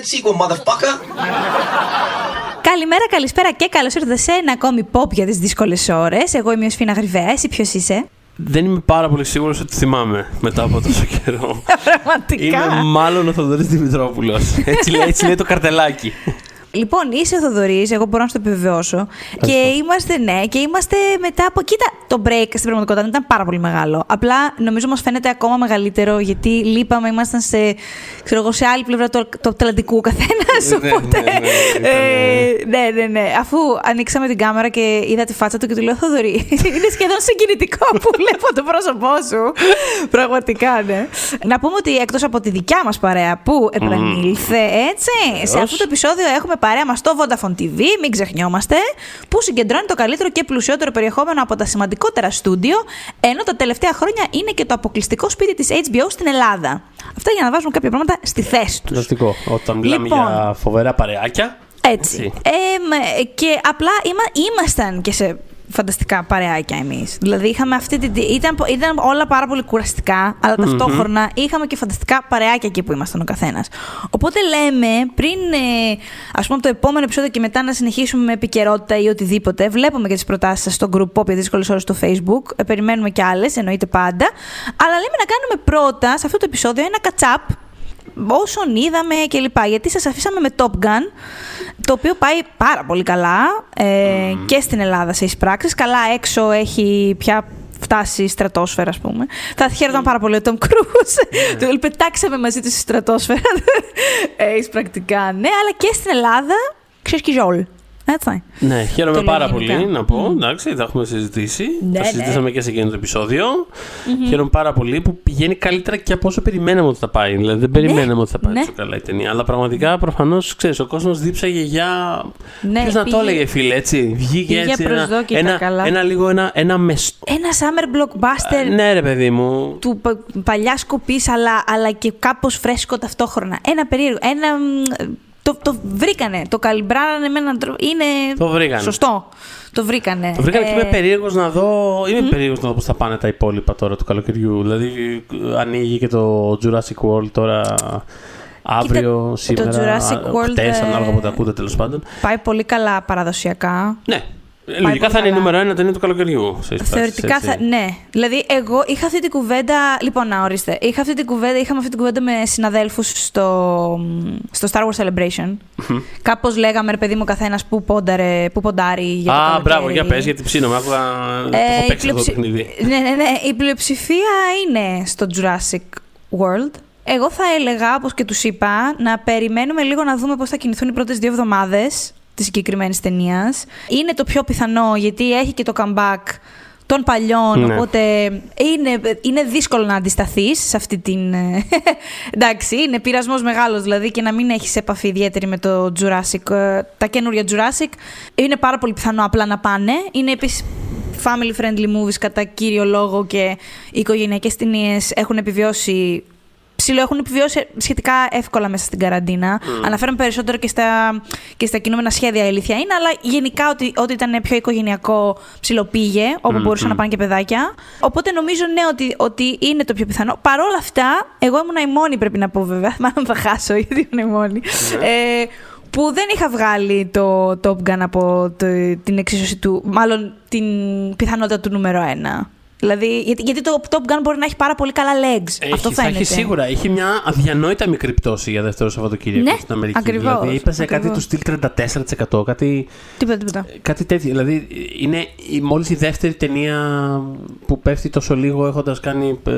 Take that sequel, motherfucker. Καλημέρα, καλησπέρα και καλώς ήρθατε σε ένα ακόμη pop για τις δύσκολες ώρες. Εγώ είμαι ο Σφίνα Γρυβαίας, εσύ ποιος είσαι; Δεν είμαι πάρα πολύ σίγουρος ότι θυμάμαι μετά από τόσο καιρό. Πραγματικά. Είμαι μάλλον ο Θοδωρής Δημητρόπουλος. Έτσι, λέει- έτσι λέει το καρτελάκι. Λοιπόν, είσαι ο Θοδωρής, εγώ μπορώ να σου το επιβεβαιώσω. Και είμαστε, ναι, και είμαστε μετά από. Κοίτα, το break στην πραγματικότητα δεν ήταν πάρα πολύ μεγάλο. Απλά νομίζω μας φαίνεται ακόμα μεγαλύτερο γιατί λείπαμε, ήμασταν σε, ξέρω εγώ, σε άλλη πλευρά του, του Ατλαντικού καθένας. Ναι, Οπότε. ναι, ναι, ήταν, ε, ναι, ναι, ναι. Αφού ανοίξαμε την κάμερα και είδα τη φάτσα του και του λέω Θοδωρή, είναι σχεδόν συγκινητικό που βλέπω το πρόσωπό σου. Πραγματικά, ναι. Να πούμε ότι εκτός από τη δικιά μας παρέα που επανήλθε, έτσι, σε Βεβαίως. αυτό το επεισόδιο έχουμε παρέα μας το Vodafone TV, μην ξεχνιόμαστε, που συγκεντρώνει το καλύτερο και πλουσιότερο περιεχόμενο από τα σημαντικότερα στούντιο, ενώ τα τελευταία χρόνια είναι και το αποκλειστικό σπίτι της HBO στην Ελλάδα. Αυτά για να βάζουμε κάποια πράγματα στη θέση τους. Φανταστικό. Όταν μιλάμε Λοιπόν. για φοβερά παρεάκια. Έτσι. Έτσι. Ε, μ, και απλά είμα, ήμασταν και σε φανταστικά παρεάκια εμείς. Δηλαδή είχαμε αυτή την. Ήταν, ήταν όλα πάρα πολύ κουραστικά, αλλά ταυτόχρονα είχαμε και φανταστικά παρεάκια εκεί που ήμασταν ο καθένας. Οπότε λέμε, πριν ε, ας πούμε από το επόμενο επεισόδιο και μετά να συνεχίσουμε με επικαιρότητα ή οτιδήποτε, βλέπουμε και τις προτάσεις σας στο group Pop για δύσκολες ώρες στο Facebook. Ε, περιμένουμε κι άλλες, εννοείται πάντα. Αλλά λέμε να κάνουμε πρώτα σε αυτό το επεισόδιο ένα catch-up όσων είδαμε κλπ. Γιατί σας αφήσαμε με Top Gun, το οποίο πάει πάρα πολύ καλά ε, και στην Ελλάδα σε εισπράξεις. Καλά έξω έχει πια φτάσει η στρατόσφαιρα, ας πούμε. Θα χαίρονταν πάρα πολύ ο Tom Cruise. Του πετάξαμε μαζί του στη στρατόσφαιρα. ε, εισπρακτικά, ναι. Αλλά και στην Ελλάδα, ξέρεις και ζόλ. Έτσι. Ναι, χαίρομαι Το λέω πάρα γενικά. πολύ να πω. Εντάξει, τα έχουμε συζητήσει. Ναι, τα ναι. συζητήσαμε και σε εκείνο το επεισόδιο. Χαίρομαι πάρα πολύ που πηγαίνει καλύτερα και από όσο περιμέναμε ότι θα πάει. Δηλαδή δεν περιμέναμε ότι θα πάει ναι. τόσο καλά η ταινία. Αλλά πραγματικά προφανώς ξέρεις, ο κόσμος δίψαγε για. Ναι, Ποιος να πήγε- το έλεγε, φίλε, έτσι. Βγήκε πήγε έτσι. Ένα, προσδόκητα ένα, καλά. ένα λίγο ένα, ένα μεστό. Ένα summer blockbuster Ναι, ρε παιδί μου. του πα- παλιά σκοπή, αλλά, αλλά και κάπως φρέσκο ταυτόχρονα. Ένα περίεργο. Ένα. Μ, Το, το βρήκανε. Το καλυμπράρανε με έναν τρόπο. Είναι. Το βρήκανε. Σωστό. Το βρήκανε. Το βρήκα και είμαι Ε, περίεργος να δω. Είμαι περίεργος να δω πώς θα πάνε τα υπόλοιπα τώρα του καλοκαιριού. Δηλαδή, ανοίγει και το Jurassic World τώρα. Αύριο, το σήμερα, Jurassic World, χτες, ε, ανάλογα που τα ακούτε τέλος πάντων. Πάει πολύ καλά παραδοσιακά. Ναι. Λογικά πολύ θα είναι η καλά. νούμερο ένα ταινία του καλοκαιριού. σε εισπράσεις, Θεωρητικά έτσι. θα. Ναι. Δηλαδή, εγώ είχα αυτή την κουβέντα. Λοιπόν, να ορίστε. Είχα αυτή την κουβέντα, είχαμε αυτή την κουβέντα με συναδέλφους στο, στο Star Wars Celebration. Κάπως λέγαμε, ρε παιδί μου, καθένας που, πόνταρε, που ποντάρει για το Α, καλοκαίρι. μπράβο, για πες, γιατί ψήνομαι. Άκουγα. το Ε, έχω η παίξει αυτό το πλειοψη- παιχνίδι. Ναι, ναι, ναι. Η πλειοψηφία είναι στο Jurassic World. Εγώ θα έλεγα, όπως και τους είπα, να περιμένουμε λίγο να δούμε πώς θα κινηθούν οι πρώτες δύο εβδομάδες της συγκεκριμένης ταινίας. Είναι το πιο πιθανό, γιατί έχει και το comeback των παλιών, Ναι. οπότε είναι, είναι δύσκολο να αντισταθείς σε αυτή την... ε, Εντάξει, είναι πειρασμός μεγάλος δηλαδή και να μην έχεις επαφή ιδιαίτερη με το Jurassic, ε, τα καινούργια Jurassic. Είναι πάρα πολύ πιθανό απλά να πάνε. Είναι επίσης family friendly movies κατά κύριο λόγο και οι οικογενειακές ταινίες έχουν επιβιώσει ψηλό έχουν επιβιώσει σχετικά εύκολα μέσα στην καραντίνα. Αναφέρομαι περισσότερο και στα, και στα κινούμενα σχέδια, η αλήθεια είναι, αλλά γενικά ότι, ότι ήταν πιο οικογενειακό ψηλοπήγε, όπου μπορούσαν να πάνε και παιδάκια. Οπότε νομίζω ναι ότι, ότι είναι το πιο πιθανό. Παρ' όλα αυτά, εγώ ήμουν η μόνη, πρέπει να πω βέβαια. Μάλλον θα χάσω, γιατί ήμουν η μόνη. Ε, που δεν είχα βγάλει το Top Gun από το- την εξίσωση του, μάλλον την πιθανότητα του νούμερο ένα. Δηλαδή, γιατί, γιατί το Top Gun μπορεί να έχει πάρα πολύ καλά legs. Έχει, Αυτό θα φαίνεται. έχει σίγουρα. Έχει μια αδιανόητα μικρή πτώση για δεύτερο Σαββατοκύριακο Ναι, στην Αμερική. ακριβώς, Δηλαδή, είπες σε κάτι ακριβώς. του στυλ 34%. Κάτι, Τίποτα, τίποτα. κάτι τέτοιο. Δηλαδή, είναι η, μόλις η δεύτερη ταινία που πέφτει τόσο λίγο έχοντας κάνει ε,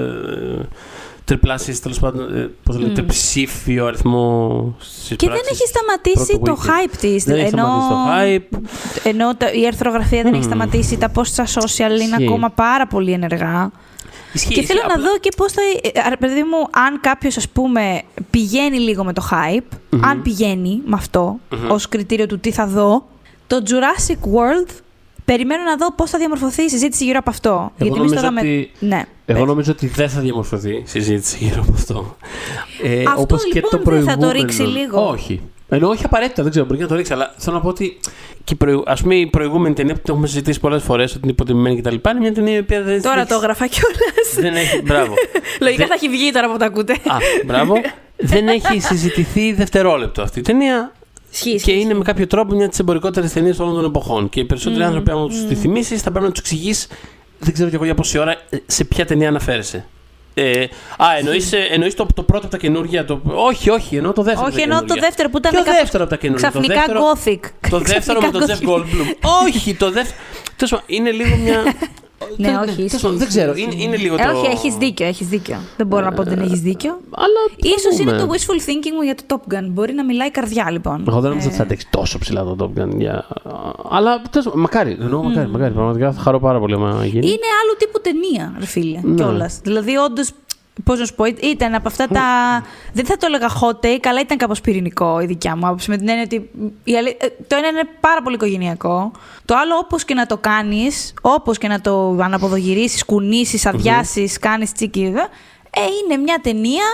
τριπλάσεις, τέλος πάντων, ε, πώς λέτε, τριψήφιο αριθμό στις Και δεν πράξεις έχει σταματήσει πρώτου το weekend. hype της. Δεν έχει σταματήσει το hype. Ενώ τα- η ερθρογραφία δεν έχει σταματήσει. Τα posts στα social είναι Ισχύει. ακόμα πάρα πολύ ενεργά. Ισχύει, Και ισχύει. θέλω να Απλά- δω και πώς θα. ε, ρε Παιδί μου, αν κάποιος, ας πούμε, πηγαίνει λίγο με το hype, αν πηγαίνει με αυτό ως κριτήριο του τι θα δω, το Jurassic World περιμένω να δω πώς θα διαμορφωθεί η συζήτηση γύρω από αυτό. Εγώ εμείς νομίζω ότι- Ναι. Εγώ πες. νομίζω ότι δεν θα διαμορφωθεί η συζήτηση γύρω από αυτό. Ε, Αυτό, όπως και λοιπόν, το δεν θα το προηγούμενο. ρίξει λίγο. Όχι. Ενώ όχι απαραίτητα, δεν ξέρω, μπορεί και να το ρίξει, αλλά θέλω να πω ότι και η προηγου- ας πούμε η προηγούμενη ταινία που την έχουμε συζητήσει πολλές φορές, ότι είναι υποτιμημένη κτλ. Είναι μια ταινία η οποία δεν. Τώρα δεν το έγραφα κιόλας. Δεν έχει. Μπράβο. Λογικά θα έχει βγει τώρα που το ακούτε. Α, μπράβο. δεν έχει συζητηθεί δευτερόλεπτο αυτή η ταινία. Ισχύει, Και είναι με κάποιο τρόπο μια από τι εμπορικότερε ταινίε όλων των εποχών. Και οι περισσότεροι άνθρωποι, άμα τους τη θυμίσεις, θα πρέπει να τους εξηγείς, δεν ξέρω κι εγώ για πόση ώρα, σε ποια ταινία αναφέρεσαι. Ε, α, εννοείς, ε, εννοείς το, το πρώτο από τα καινούργια. Το... Όχι, όχι, εννοώ το δεύτερο. από τα Όχι, ενώ το καινούργια. δεύτερο που ήταν. Ποιο κάπως δεύτερο από τα καινούργια. το Ξαφνικά δεύτερο, gothic. Το δεύτερο με τον Ξαφνικά Jeff gothic. Goldblum. όχι, το δεύτερο. Τέλος πάντων, είναι λίγο μια. Ναι, Δεν- όχι, τέλος ισχύει, πάντων, Δεν ισχύει, ξέρω. ισχύει. Είναι, είναι λίγο Ε, το. όχι, έχεις δίκιο, έχεις δίκιο. Δεν μπορώ να πω ότι δεν έχεις δίκιο. Αλλά. θα σω είναι δούμε. το wishful thinking μου για το Top Gun. Μπορεί να μιλάει η καρδιά, λοιπόν. Εγώ δεν νομίζω ότι Ε, θα αντέξει τόσο ψηλά το Top Gun. Για... Αλλά τέλος πάντων, μακάρι. Εννοώ, μακάρι, μακάρι. Πραγματικά θα χαρώ πάρα πολύ άμα γίνει. Είναι άλλου τύπου ταινία, ρε φίλε, Ναι. κιόλας. Δηλαδή, όντως, πώς να σου πω, ήταν από αυτά τα. Δεν θα το έλεγα hot take, αλλά ήταν κάπως πυρηνικό η δικιά μου άποψη. Με την έννοια ότι η αλη- ε, το ένα είναι πάρα πολύ οικογενειακό. Το άλλο, όπως και να το κάνεις, όπως και να το αναποδογυρίσεις, κουνήσεις, αδειάσεις, κάνεις τσίκι, ε, είναι μια ταινία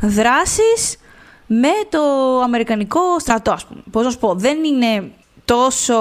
δράσης με το αμερικανικό στρατό, ας πούμε. Πώς να σου πω, δεν είναι τόσο.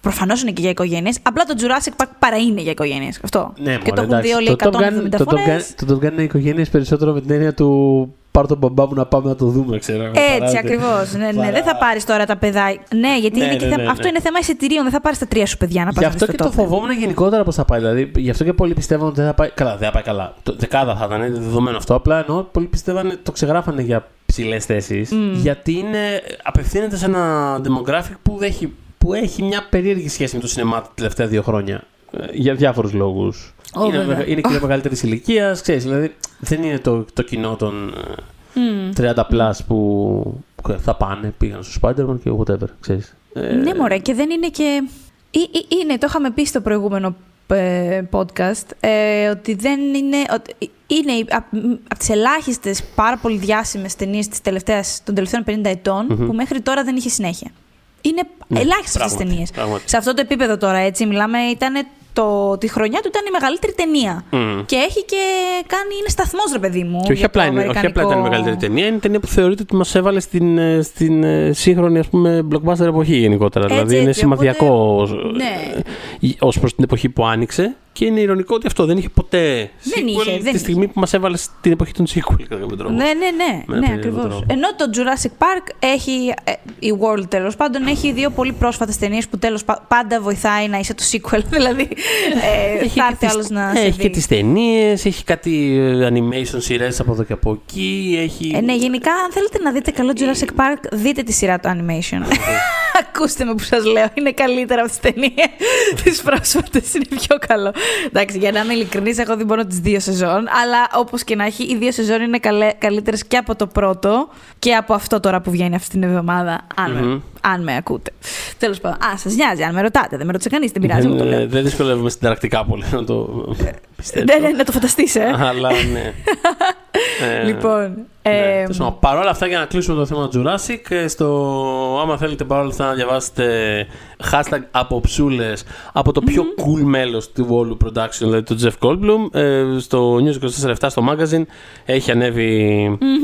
Προφανώς είναι και για οικογένειες. Απλά το Jurassic Park παρά είναι για οικογένειες. Αυτό. Ναι, και το μωρέ, έχουν δει εντάξει. όλοι Το Top 170 Gun- το Top φορές. Gun- Το Top Gun είναι οικογένειες περισσότερο με την έννοια του πάρ τον μπαμπά μου να πάμε να το δούμε, ξέρω. εγώ, Έτσι παράδειγμα. ακριβώς. Ναι, ναι, Παρά- δεν θα πάρεις τώρα τα παιδάκια. Ναι, γιατί Ναι, είναι και ναι, θέμα... ναι, ναι. αυτό είναι θέμα εισιτηρίων. Δεν θα πάρεις τα τρία σου παιδιά να Γι' πας αυτό στο και το Top Gun. φοβόμουν γενικότερα πώς θα πάει. Δηλαδή, γι' αυτό και πολλοί πιστεύαν ότι δεν θα πάει. Καλά, δεν θα πάει καλά. Το δεκάδα θα ήταν, είναι δεδομένο αυτό. Απλά ενώ πολλοί πιστεύαν, το ξεγράφανε για ψηλές θέσεις. Γιατί είναι, απευθύνεται σε ένα demographic που έχει, που έχει μια περίεργη σχέση με το σινεμά τα τελευταία δύο χρόνια. ε, Για διάφορους λόγους. Ω, είναι, βέβαια. μεγα- είναι και μεγαλύτερης ηλικίας. Δηλαδή, δεν είναι το, το κοινό των ε, 30 plus που θα πάνε, πήγαν στο Spider-Man και whatever. Ξέρεις. Ε, Ναι, μωρέ, και δεν είναι και. Ή- ή- Είναι, το είχαμε πει στο προηγούμενο ε, podcast, ε, ότι δεν είναι. Ότι είναι από τις ελάχιστες πάρα πολύ διάσημες ταινίες των τελευταίων 50 ετων που μέχρι τώρα δεν είχε συνέχεια. Είναι Ναι, ελάχιστες αυτές τι πράγματι, ταινίες. πράγματι. Σε αυτό το επίπεδο τώρα, έτσι, μιλάμε, ήταν το, τη χρονιά του ήταν η μεγαλύτερη ταινία. Μμ. Και έχει και κάνει, είναι σταθμός, ρε παιδί μου. Και όχι για απλά, το είναι, όχι απλά ήταν η αμερικανικό- μεγαλύτερη ταινία, είναι η ταινία που θεωρείται ότι μας έβαλε στην, ε, στην ε, σύγχρονη ας πούμε, blockbuster εποχή γενικότερα. Έτσι, δηλαδή είναι έτσι, σημαδιακό οπότε- ναι. ως προς την εποχή που άνοιξε. Και είναι ηρωνικό ότι αυτό δεν είχε ποτέ Δεν sequel είχε, δεν τη στιγμή που μας έβαλε στην εποχή των sequel, κατά κάποιο τρόπο. Ναι, ναι, ναι, Με ναι περίεργο ακριβώς. τρόπο. Ενώ το Jurassic Park έχει. ε, η World τέλος πάντων έχει δύο πολύ πρόσφατες ταινίες που τέλος πάντα βοηθάει να είσαι το sequel. Δηλαδή ε, θα έρθει άλλος να σε έχει δει. και τις ταινίες, έχει κάτι ε, animation σειρές από εδώ και από εκεί. Έχει... Ε, ναι, γενικά, αν θέλετε να δείτε καλό Jurassic Park, δείτε τη σειρά του animation. Ακούστε με που σας λέω. Είναι καλύτερα από τις ταινίες. τις πρόσφατες είναι πιο καλό. Εντάξει, για να είμαι ειλικρινής, έχω δει μόνο τις δύο σεζόν. Αλλά όπως και να έχει, οι δύο σεζόν είναι καλύτερες και από το πρώτο και από αυτό τώρα που βγαίνει αυτή την εβδομάδα. Αν, με, Μμμ. αν με ακούτε. Τέλος πάντων. Α, σας νοιάζει, αν με ρωτάτε. Δεν με ρώτησε κανείς, δεν πειράζει. εγώ το δεν, λέω. ε, δεν δυσκολεύομαι συνταρακτικά πολύ να το πιστέψω. Ναι, ναι, να το φανταστείς, ε. Αλλά ναι. Ε, Λοιπόν. Ναι. ε, Τέλος πάντων, Παρ' όλα αυτά, για να κλείσουμε το θέμα του Jurassic, ε, στο, άμα θέλετε παρόλα αυτά να διαβάσετε hashtag αποψούλες από το πιο cool μέλος του όλου production, δηλαδή το Jeff Goldblum, ε, στο News 24-7 στο magazine έχει ανέβει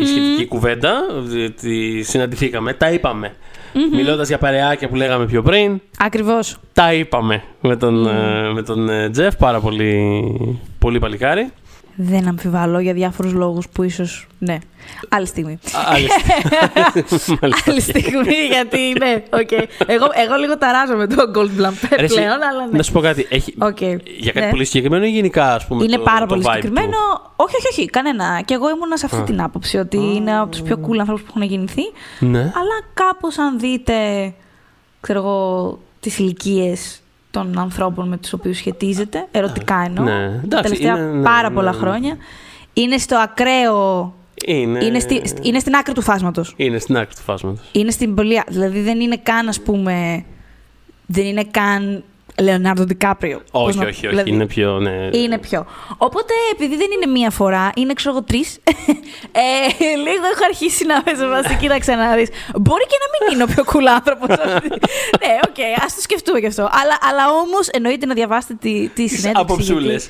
η σχετική κουβέντα. ε, Τη συναντηθήκαμε, τα είπαμε. Μιλώντας για παρεάκια που λέγαμε πιο πριν, Ακριβώς. τα είπαμε με τον, ε, με τον ε, Jeff, πάρα πολύ, πολύ παλικάρι. Δεν αμφιβάλλω για διάφορους λόγους που ίσως... Ναι. Άλλη στιγμή. Α, άλλη στιγμή. Μάλιστα. Άλλη στιγμή, γιατί ναι, οκ. Εγώ, εγώ λίγο ταράζω με το Goldblum Ρε, εσύ, πλέον, αλλά ναι. Να σου πω κάτι. Έχει, οκ. Για κάτι Ναι. πολύ συγκεκριμένο ή γενικά, ας πούμε. Είναι το, το πάρα πολύ vibe συγκεκριμένο. Του; Όχι, όχι, όχι, κανένα. Και εγώ ήμουνα σε αυτή την άποψη ότι είναι από τους πιο cool ανθρώπους που έχουν γεννηθεί. Ναι. Αλλά κάπως αν δείτε, ξέρω εγώ, τις ηλικίες των ανθρώπων με τους οποίους σχετίζεται, ερωτικά εννοώ, ναι. τα Εντάξει, τελευταία είναι- ναι, πάρα ναι, πολλά ναι. χρόνια, είναι στο ακραίο. Είναι, Είναι, στη, είναι στην άκρη του φάσματος. είναι στην άκρη του φάσματος. Είναι στην πολύ. Δηλαδή δεν είναι καν, ας πούμε. Δεν είναι καν Λεωνάρντο Ντικάπριο. Πώς Όχι, να- όχι, όχι. δηλαδή, Είναι πιο. Ναι. είναι πιο. Οπότε, επειδή δεν είναι μία φορά, είναι ξέρω εγώ τρεις. ε, λίγο έχω αρχίσει να παίζω βάση. Κοίταξε να δει. Μπορεί και να μην είναι ο πιο cool άνθρωπος. ναι, οκ, ας το σκεφτούμε κι αυτό. Αλλά, αλλά όμως εννοείται να διαβάσετε τη, τη συνέντευξη. αποψούλες.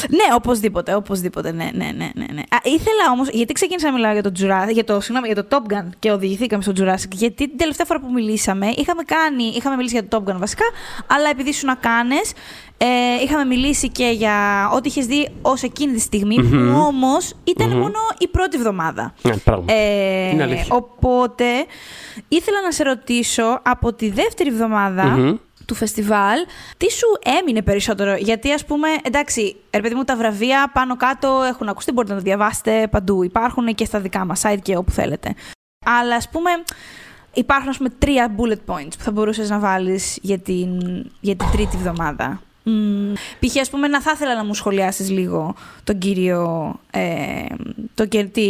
γιατί- Ναι, οπωσδήποτε, οπωσδήποτε. Ναι, ναι, ναι, ναι, ναι. Α, ήθελα όμως, γιατί ξεκίνησα να μιλάω για το, Jurassic, για, το, συγγνώμη, για το Top Gun και οδηγηθήκαμε στο Jurassic. Γιατί την τελευταία φορά που μιλήσαμε, είχαμε, κάνει, είχαμε μιλήσει για το Top Gun βασικά, αλλά επειδή ήσουν ήσουν κάνε. Ε, είχαμε μιλήσει και για ό,τι είχες δει ως εκείνη τη στιγμη που όμως μόνο η πρώτη εβδομάδα. Ναι, πράγμα. Ε, Είναι αλήθεια. οπότε ήθελα να σε ρωτήσω από τη δεύτερη εβδομάδα του φεστιβάλ, τι σου έμεινε περισσότερο; Γιατί, ας πούμε, εντάξει, ρε παιδί μου, τα βραβεία πάνω κάτω έχουν ακουστεί, μπορείτε να τα διαβάσετε παντού. Υπάρχουν και στα δικά μας site και όπου θέλετε. Αλλά, ας πούμε, υπάρχουν ας πούμε, τρία bullet points που θα μπορούσες να βάλεις για την, για την τρίτη εβδομάδα. Mm. Π.χ. ας πούμε να θα ήθελα να μου σχολιάσεις λίγο τον κύριο ε, το, και- τη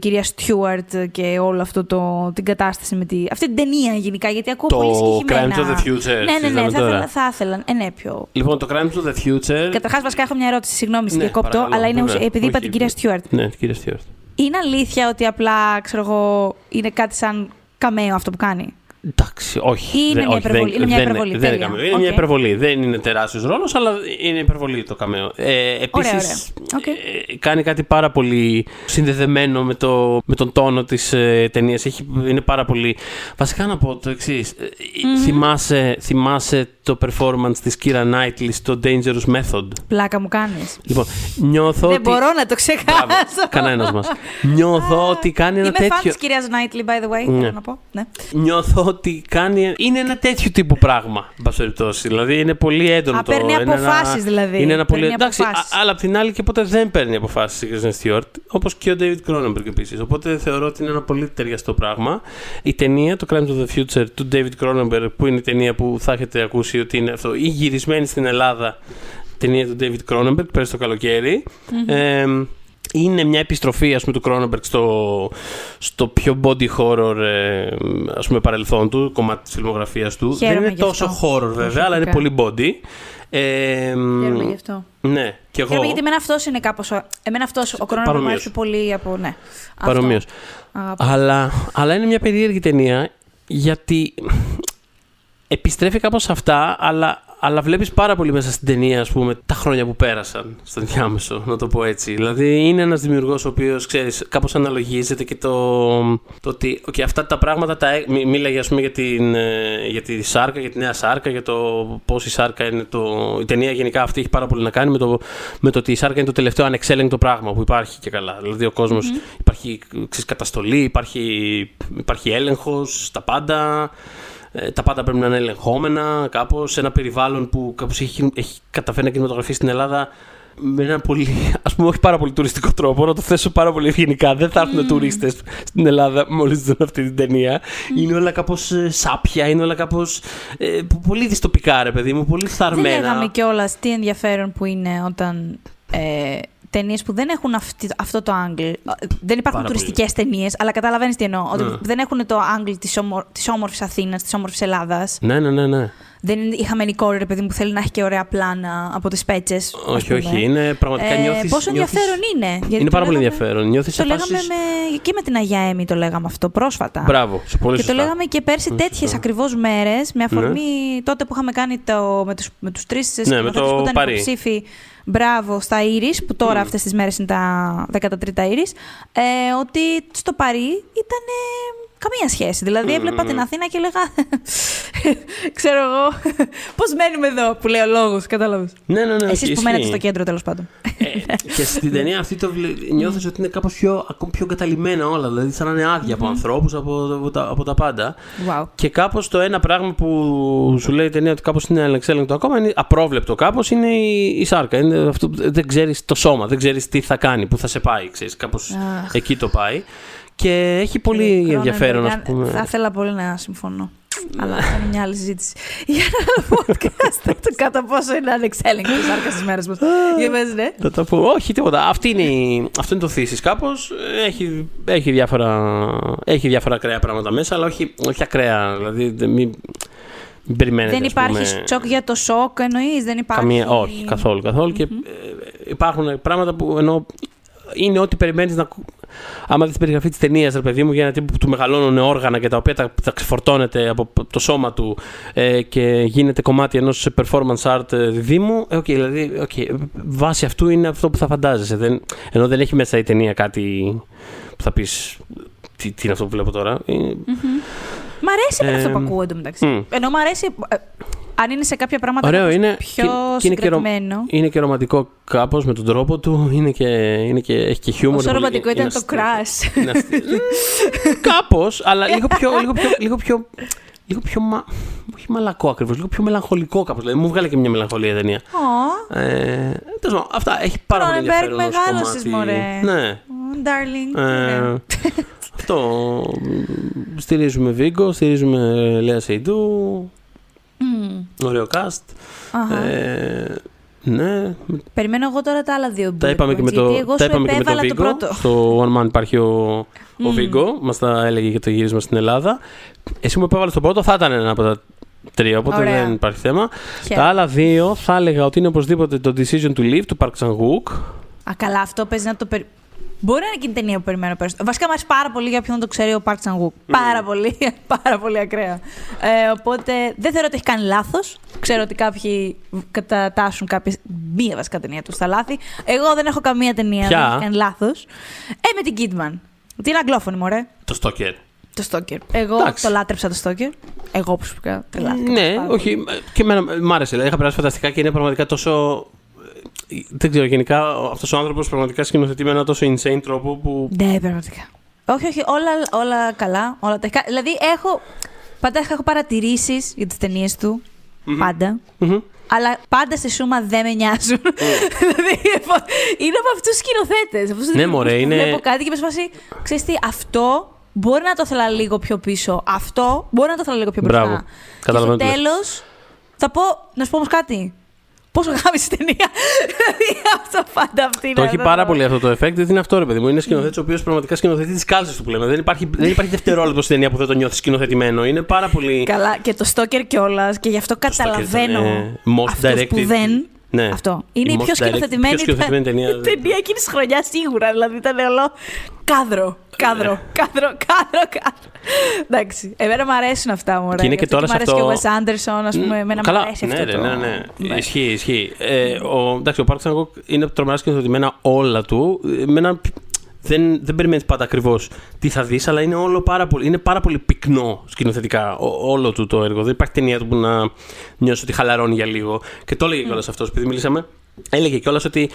κυρία Στιούαρτ και όλο αυτό το, την κατάσταση με τη, αυτή την ταινία γενικά γιατί ακούω Το πολύ συγκεκριμένα Crimes of the Future, ναι ναι ναι συζητάμε θα τώρα. ήθελα, θα ήθελα ε, ναι πιο Λοιπόν, το Crimes of the Future. Καταρχάς βασικά έχω μια ερώτηση συγγνώμη σε Ναι, διακόπτω παρακαλώ, αλλά είναι βέβαια. ουσια- επειδή είπα Όχι, την κυρία Στιούαρτ Ναι, την κυρία Στιούαρτ. είναι αλήθεια ότι απλά ξέρω εγώ είναι κάτι σαν καμέο αυτό που κάνει Εντάξει, όχι. Είναι δεν- μια όχι, υπερβολή, δεν- είναι μια δεν- υπερβολή, Δεν είναι τέλεια. καμία. Είναι μια Οκ. υπερβολή. Δεν είναι τεράστιος ρόλος, αλλά είναι υπερβολή το καμέο. Ε, Επίσης, ωραία. Οκ. κάνει κάτι πάρα πολύ συνδεδεμένο με, το, με τον τόνο της ε, ταινίας. Είναι πάρα πολύ. Βασικά να πω το εξής. θυμάσαι, θυμάσαι το performance της Kira Knightley στο Dangerous Method. πλάκα μου κάνεις Λοιπόν, νιώθω δεν ότι. μπορώ να το ξεχάσω Κανένας μας. Νιώθω ότι κάνει ένα Είμαι fan τέτοιο. της κυρίας Knightley, by the way, Ναι. θέλω να πω. Ναι. Νιώθω ότι κάνει. Είναι ένα τέτοιο τύπου πράγμα, εν πάση περιπτώσει. Δηλαδή είναι πολύ έντονο Α, το. παίρνει είναι ένα- αποφάσεις, δηλαδή. Είναι ένα πολύ. Παίρνει Εντάξει, αποφάσεις. α- αλλά απ' την άλλη και ποτέ δεν παίρνει αποφάσεις η Kristen Stewart, όπως και ο David Cronenberg επίσης. Οπότε θεωρώ ότι είναι ένα πολύ ταιριαστό πράγμα. Η ταινία, το Crimes of the Future του David Cronenberg, που είναι η ταινία που θα έχετε ακούσει ότι είναι αυτό, ή γυρισμένη στην Ελλάδα ταινία του David Cronenberg πέρυσι το καλοκαιρι Ε, είναι μια επιστροφή ας πούμε, του Cronenberg στο, στο πιο body horror ε, ας πούμε, παρελθόν του, κομμάτι της φιλμογραφίας του. Χαίρομαι Δεν είναι γι' αυτό. τόσο horror βέβαια, αλλά είναι πολύ body. Ε, Χαίρομαι γι' αυτό. ναι, και εγώ Χαίρομαι γιατί εμένα αυτός είναι κάπως... ο- Εμένα αυτός, ο Κρόνος μου Παρομοίως. αρέσει πολύ από... Ναι. Αυτό. παρομοίως. Αγαπώ. Αλλά, αλλά είναι μια περίεργη ταινία γιατί επιστρέφει κάπως σε αυτά, αλλά, αλλά βλέπεις πάρα πολύ μέσα στην ταινία, ας πούμε, τα χρόνια που πέρασαν στον διάμεσο, να το πω έτσι. Δηλαδή είναι ένας δημιουργός ο οποίος, ξέρεις, κάπως αναλογίζεται και το, το ότι okay, αυτά τα πράγματα τα, έ- μι- μίλαγε, ας πούμε, για, την, ε, για τη σάρκα, για τη νέα σάρκα, για το πώς η σάρκα είναι το... Η ταινία γενικά αυτή έχει πάρα πολύ να κάνει με το, με το ότι η σάρκα είναι το τελευταίο ανεξέλεγκτο πράγμα που υπάρχει και καλά. Δηλαδή ο κοσμος υπάρχει ξέρεις, καταστολή, υπάρχει, υπάρχει έλεγχος, τα πάντα. Ε, τα πάντα πρέπει να είναι ελεγχόμενα κάπως σε ένα περιβάλλον που κάπως έχει, έχει καταφέρει να κινηματογραφεί στην Ελλάδα με ένα πολύ, ας πούμε, όχι πάρα πολύ τουριστικό τρόπο. Να το θέσω πάρα πολύ ευγενικά. Δεν θα έρθουν τουρίστες στην Ελλάδα μόλις δουν αυτή την ταινία. Είναι όλα κάπως σάπια, είναι όλα κάπως. Ε, πολύ δυστοπικά, ρε παιδί μου, πολύ Δεν θαρμένα. λέγαμε κιόλας τι ενδιαφέρον που είναι όταν ε, ταινίες που δεν έχουν αυτή, αυτό το angle. Δεν υπάρχουν Πάρα τουριστικές ταινίες, αλλά καταλαβαίνεις τι εννοώ. Ότι Ναι. δεν έχουν το angle της ομορ, της όμορφης Αθήνας, της όμορφης Ελλάδας. Ναι, ναι, ναι, ναι. Δεν είναι η χαμένη κόρη, ρε παιδί μου, που θέλει να έχει και ωραία πλάνα από τις πέτσε. Όχι, όχι. Είναι πραγματικά νιώθεις, Ε, Πόσο νιώθεις- ενδιαφέρον είναι. γιατί Είναι το πάρα πολύ λέγαμε- ενδιαφέρον. Νιώθεις Το σε λέγαμε φάσεις- με, και με την Αγία Έμι το λέγαμε αυτό πρόσφατα. Μπράβο, σε πολύ Και το σωστά. λέγαμε και πέρσι Πολύ τέτοιες σωστά. ακριβώς μέρες, με αφορμή τότε που είχαμε κάνει το, με τους, με τους τρεις Ναι, σκηνοθέτες με το που ήταν Παρί. υποψήφοι. Μπράβο στα Ήρης, που τώρα αυτές τις μέρες είναι τα 13 Ήρης, ε, ότι στο Παρί ήταν καμία σχέση. Δηλαδή έβλεπα την Αθήνα και έλεγα, ξέρω εγώ, πώς μένουμε εδώ, που λέει ο λόγος, κατάλαβες. Ναι, ναι, ναι. Εσείς όχι, που μένετε ισχύει. στο κέντρο τέλος πάντων. Ε, και στην ταινία αυτή το βλέ- νιώθεις ότι είναι κάπως πιο, ακόμη πιο εγκαταλειμμένα όλα. Δηλαδή σαν να είναι άδεια από ανθρώπους, από, από, τα, από τα πάντα. Wow. Και κάπως το ένα πράγμα που σου λέει η ταινία ότι κάπως είναι ανεξέλεγκτο ακόμα, είναι απρόβλεπτο κάπως, είναι η, η σάρκα. Είναι αυτό, που δεν ξέρεις το σώμα, δεν ξέρεις τι θα κάνει, πού θα σε πάει, ξέρεις. Κάπως Αχ. εκεί το πάει. Και έχει πολύ Κρόνενμπεργκ, ενδιαφέρον, ας αν- πούμε. Θα ήθελα πολύ να συμφωνώ. Αλλά θα είναι μια άλλη συζήτηση. Για ένα άλλο podcast το κατά πόσο είναι ανεξέλεγκτη η σάρκα στι μέρες μας. Για πες, ναι. Θα τα πω. Όχι, τίποτα. Αυτή είναι, η- αυτό είναι το θύση κάπως. Έχει, έχει, διάφορα, έχει διάφορα ακραία πράγματα μέσα, αλλά όχι, όχι ακραία. Δηλαδή, δεν- μην, μην περιμένετε. Δεν ας υπάρχει πούμε, σοκ για το σοκ, εννοείς. Δεν υπάρχει. Καμία, όχι, καθόλου. καθόλου. Και ε, υπάρχουν πράγματα που ενώ είναι ό,τι περιμένεις να. ακού- Άμα δεις την περιγραφή της ταινίας, ρε παιδί μου, για ένα τύπο που του μεγαλώνουν όργανα και τα οποία τα, τα ξεφορτώνεται από το σώμα του ε, και γίνεται κομμάτι ενός performance art ε, διδύμου. Ε, οκ, δηλαδή, okay, βάσει αυτού είναι αυτό που θα φαντάζεσαι. Δεν, ενώ δεν έχει μέσα η ταινία κάτι που θα πεις. Τι, τι είναι αυτό που βλέπω τώρα. Ε, Μ' αρέσει εμένα αυτό που Ε, ακούω εντωμεταξύ. μμ. Ενώ μ' αρέσει. Ε, αν είναι σε κάποια πράγματα Ωραίο κάπως είναι. πιο και- και είναι και ρο- συγκεκριμένο. Είναι και ρομαντικό κάπως με τον τρόπο του. Είναι και, είναι και, έχει και χιούμορ. Όσο είναι πολύ- ρομαντικό ήταν είναι το αστείο. crash. Είναι αστείο. Κάπως, αλλά λίγο πιο, λίγο πιο, λίγο πιο, λίγο πιο μα... όχι μαλακό ακριβώς, λίγο πιο μελαγχολικό κάπως. Δηλαδή μου βγάλε και μια μελαγχολία η ταινία. Ω, Ε, τέλος πάντων, αυτά. Έχει πάρα πολύ Cronenberg, ενδιαφέρον ως μεγάλωσες, κομμάτι. μωρέ. Ναι. ω, darling. Ε, Ωραία. αυτό. Στηρίζουμε Βίγκο, στηρίζουμε Λέα Σεϊντού. Μμ, Ωραίο cast. αχα. Ε, ναι, Περιμένω εγώ τώρα τα άλλα δύο τα bullet είπαμε και points, με το, γιατί εγώ τα σου είπαμε και με το επέβαλα το Βίγκο. πρώτο. Στο One Man υπάρχει ο, ο Μμμ. Βίγκο. Μας τα έλεγε για το γύρισμα στην Ελλάδα. Εσύ μου επέβαλες το πρώτο, θα ήταν ένα από τα τρία, οπότε Ωραία. δεν υπάρχει θέμα. Χαίρομαι. Τα άλλα δύο θα έλεγα ότι είναι οπωσδήποτε το Decision to Live του Park Chan-wook. Α, καλά, αυτό παίζει να το περι... Μπορεί να είναι και η ταινία που περιμένω περισσότερο. Βασικά μου αρέσει πάρα πολύ για ποιον δεν το ξέρει ο Park Chan-wook. Πάρα πολύ, πάρα πολύ ακραία. Ε, οπότε δεν θεωρώ ότι έχει κάνει λάθος. Ξέρω ότι κάποιοι κατατάσσουν κάποιες. Μία βασικά ταινία τους στα λάθη. Εγώ δεν έχω καμία ταινία Ποια; που έχει κάνει λάθος. Ε, με την Kidman. Την αγγλόφωνη, μωρέ. Το Stalker. Το Stalker. Εγώ Εντάξει. το λάτρεψα το Stalker. Εγώ προσωπικά το λάτρεψα. Ναι, πάρα όχι. Και εμένα μ' άρεσε. Δηλαδή, είχα περάσει φανταστικά και είναι πραγματικά τόσο. Δεν ξέρω, γενικά αυτός ο άνθρωπος πραγματικά σκηνοθετεί με ένα τόσο insane τρόπο που. Ναι, πραγματικά. Όχι, όχι, όλα, όλα καλά. Όλα τα έχει κα- Δηλαδή, έχω. Πάντα έχω παρατηρήσεις για τις ταινίες του. Πάντα. Μμμ. Αλλά πάντα στη σούμα δεν με νοιάζουν. δηλαδή, είναι από αυτούς τους σκηνοθέτες. Ναι, μωρέ, είναι- Βλέπω κάτι και με σπάσει. Ξέρεις τι, αυτό μπορεί να το ήθελα λίγο πιο πίσω. Αυτό μπορεί να το ήθελα λίγο πιο μπροστά. Μπράβο. Καταλαβαίνω Και τι στο λες. τέλος, θα πω, να σου πω όμως κάτι. Πόσο γάμισε η ταινία. Δηλαδή, αυτό πάντα αυτή Το είναι έχει αυτό πάρα πολύ αυτό το effect, γιατί είναι αυτό ρε παιδί μου. Είναι σκηνοθέτης ο οποίος πραγματικά σκηνοθετεί τις κάλτσες του που λέμε. Δεν υπάρχει, δεν υπάρχει δευτερόλεπτο στην ταινία που δεν το νιώθεις σκηνοθετημένο. Είναι πάρα πολύ. Καλά, και το Stalker κιόλας. Και γι' αυτό Stalker ήταν, καταλαβαίνω ε, most αυτούς που directed. δεν. Ναι. Αυτό. Είναι Η η, most πιο direct- σκηνοθετημένη, πιο σκηνοθετημένη ταινία. ταινία εκείνης τη χρονιάς σίγουρα. Δηλαδή ήταν όλο κάδρο. Κάδρο, κάδρο, κάδρο, κάδρο. Εντάξει. Εμένα μου αρέσουν αυτά μου. Και είναι και τώρα Μ' σε αρέσει αυτό- και ο Wes Anderson, ας πούμε. Εμένα μου Καλά, αρέσει ναι, αυτό. ρε, το... ναι, ναι, Ισχύει, ισχύει. Ε, ο, εντάξει, ο Park Chan-wook είναι τρομερά σκηνοθετημένα όλα του. Ε, Με ένα, δεν, δεν περιμένεις πάντα ακριβώς τι θα δεις, αλλά είναι, όλο πάρα πολύ, είναι πάρα πολύ πυκνό σκηνοθετικά ο- όλο του το έργο. Δεν υπάρχει ταινία του που να νιώσει ότι χαλαρώνει για λίγο. Και το έλεγε κιόλας αυτός, επειδή μιλήσαμε. Έλεγε κιόλας ότι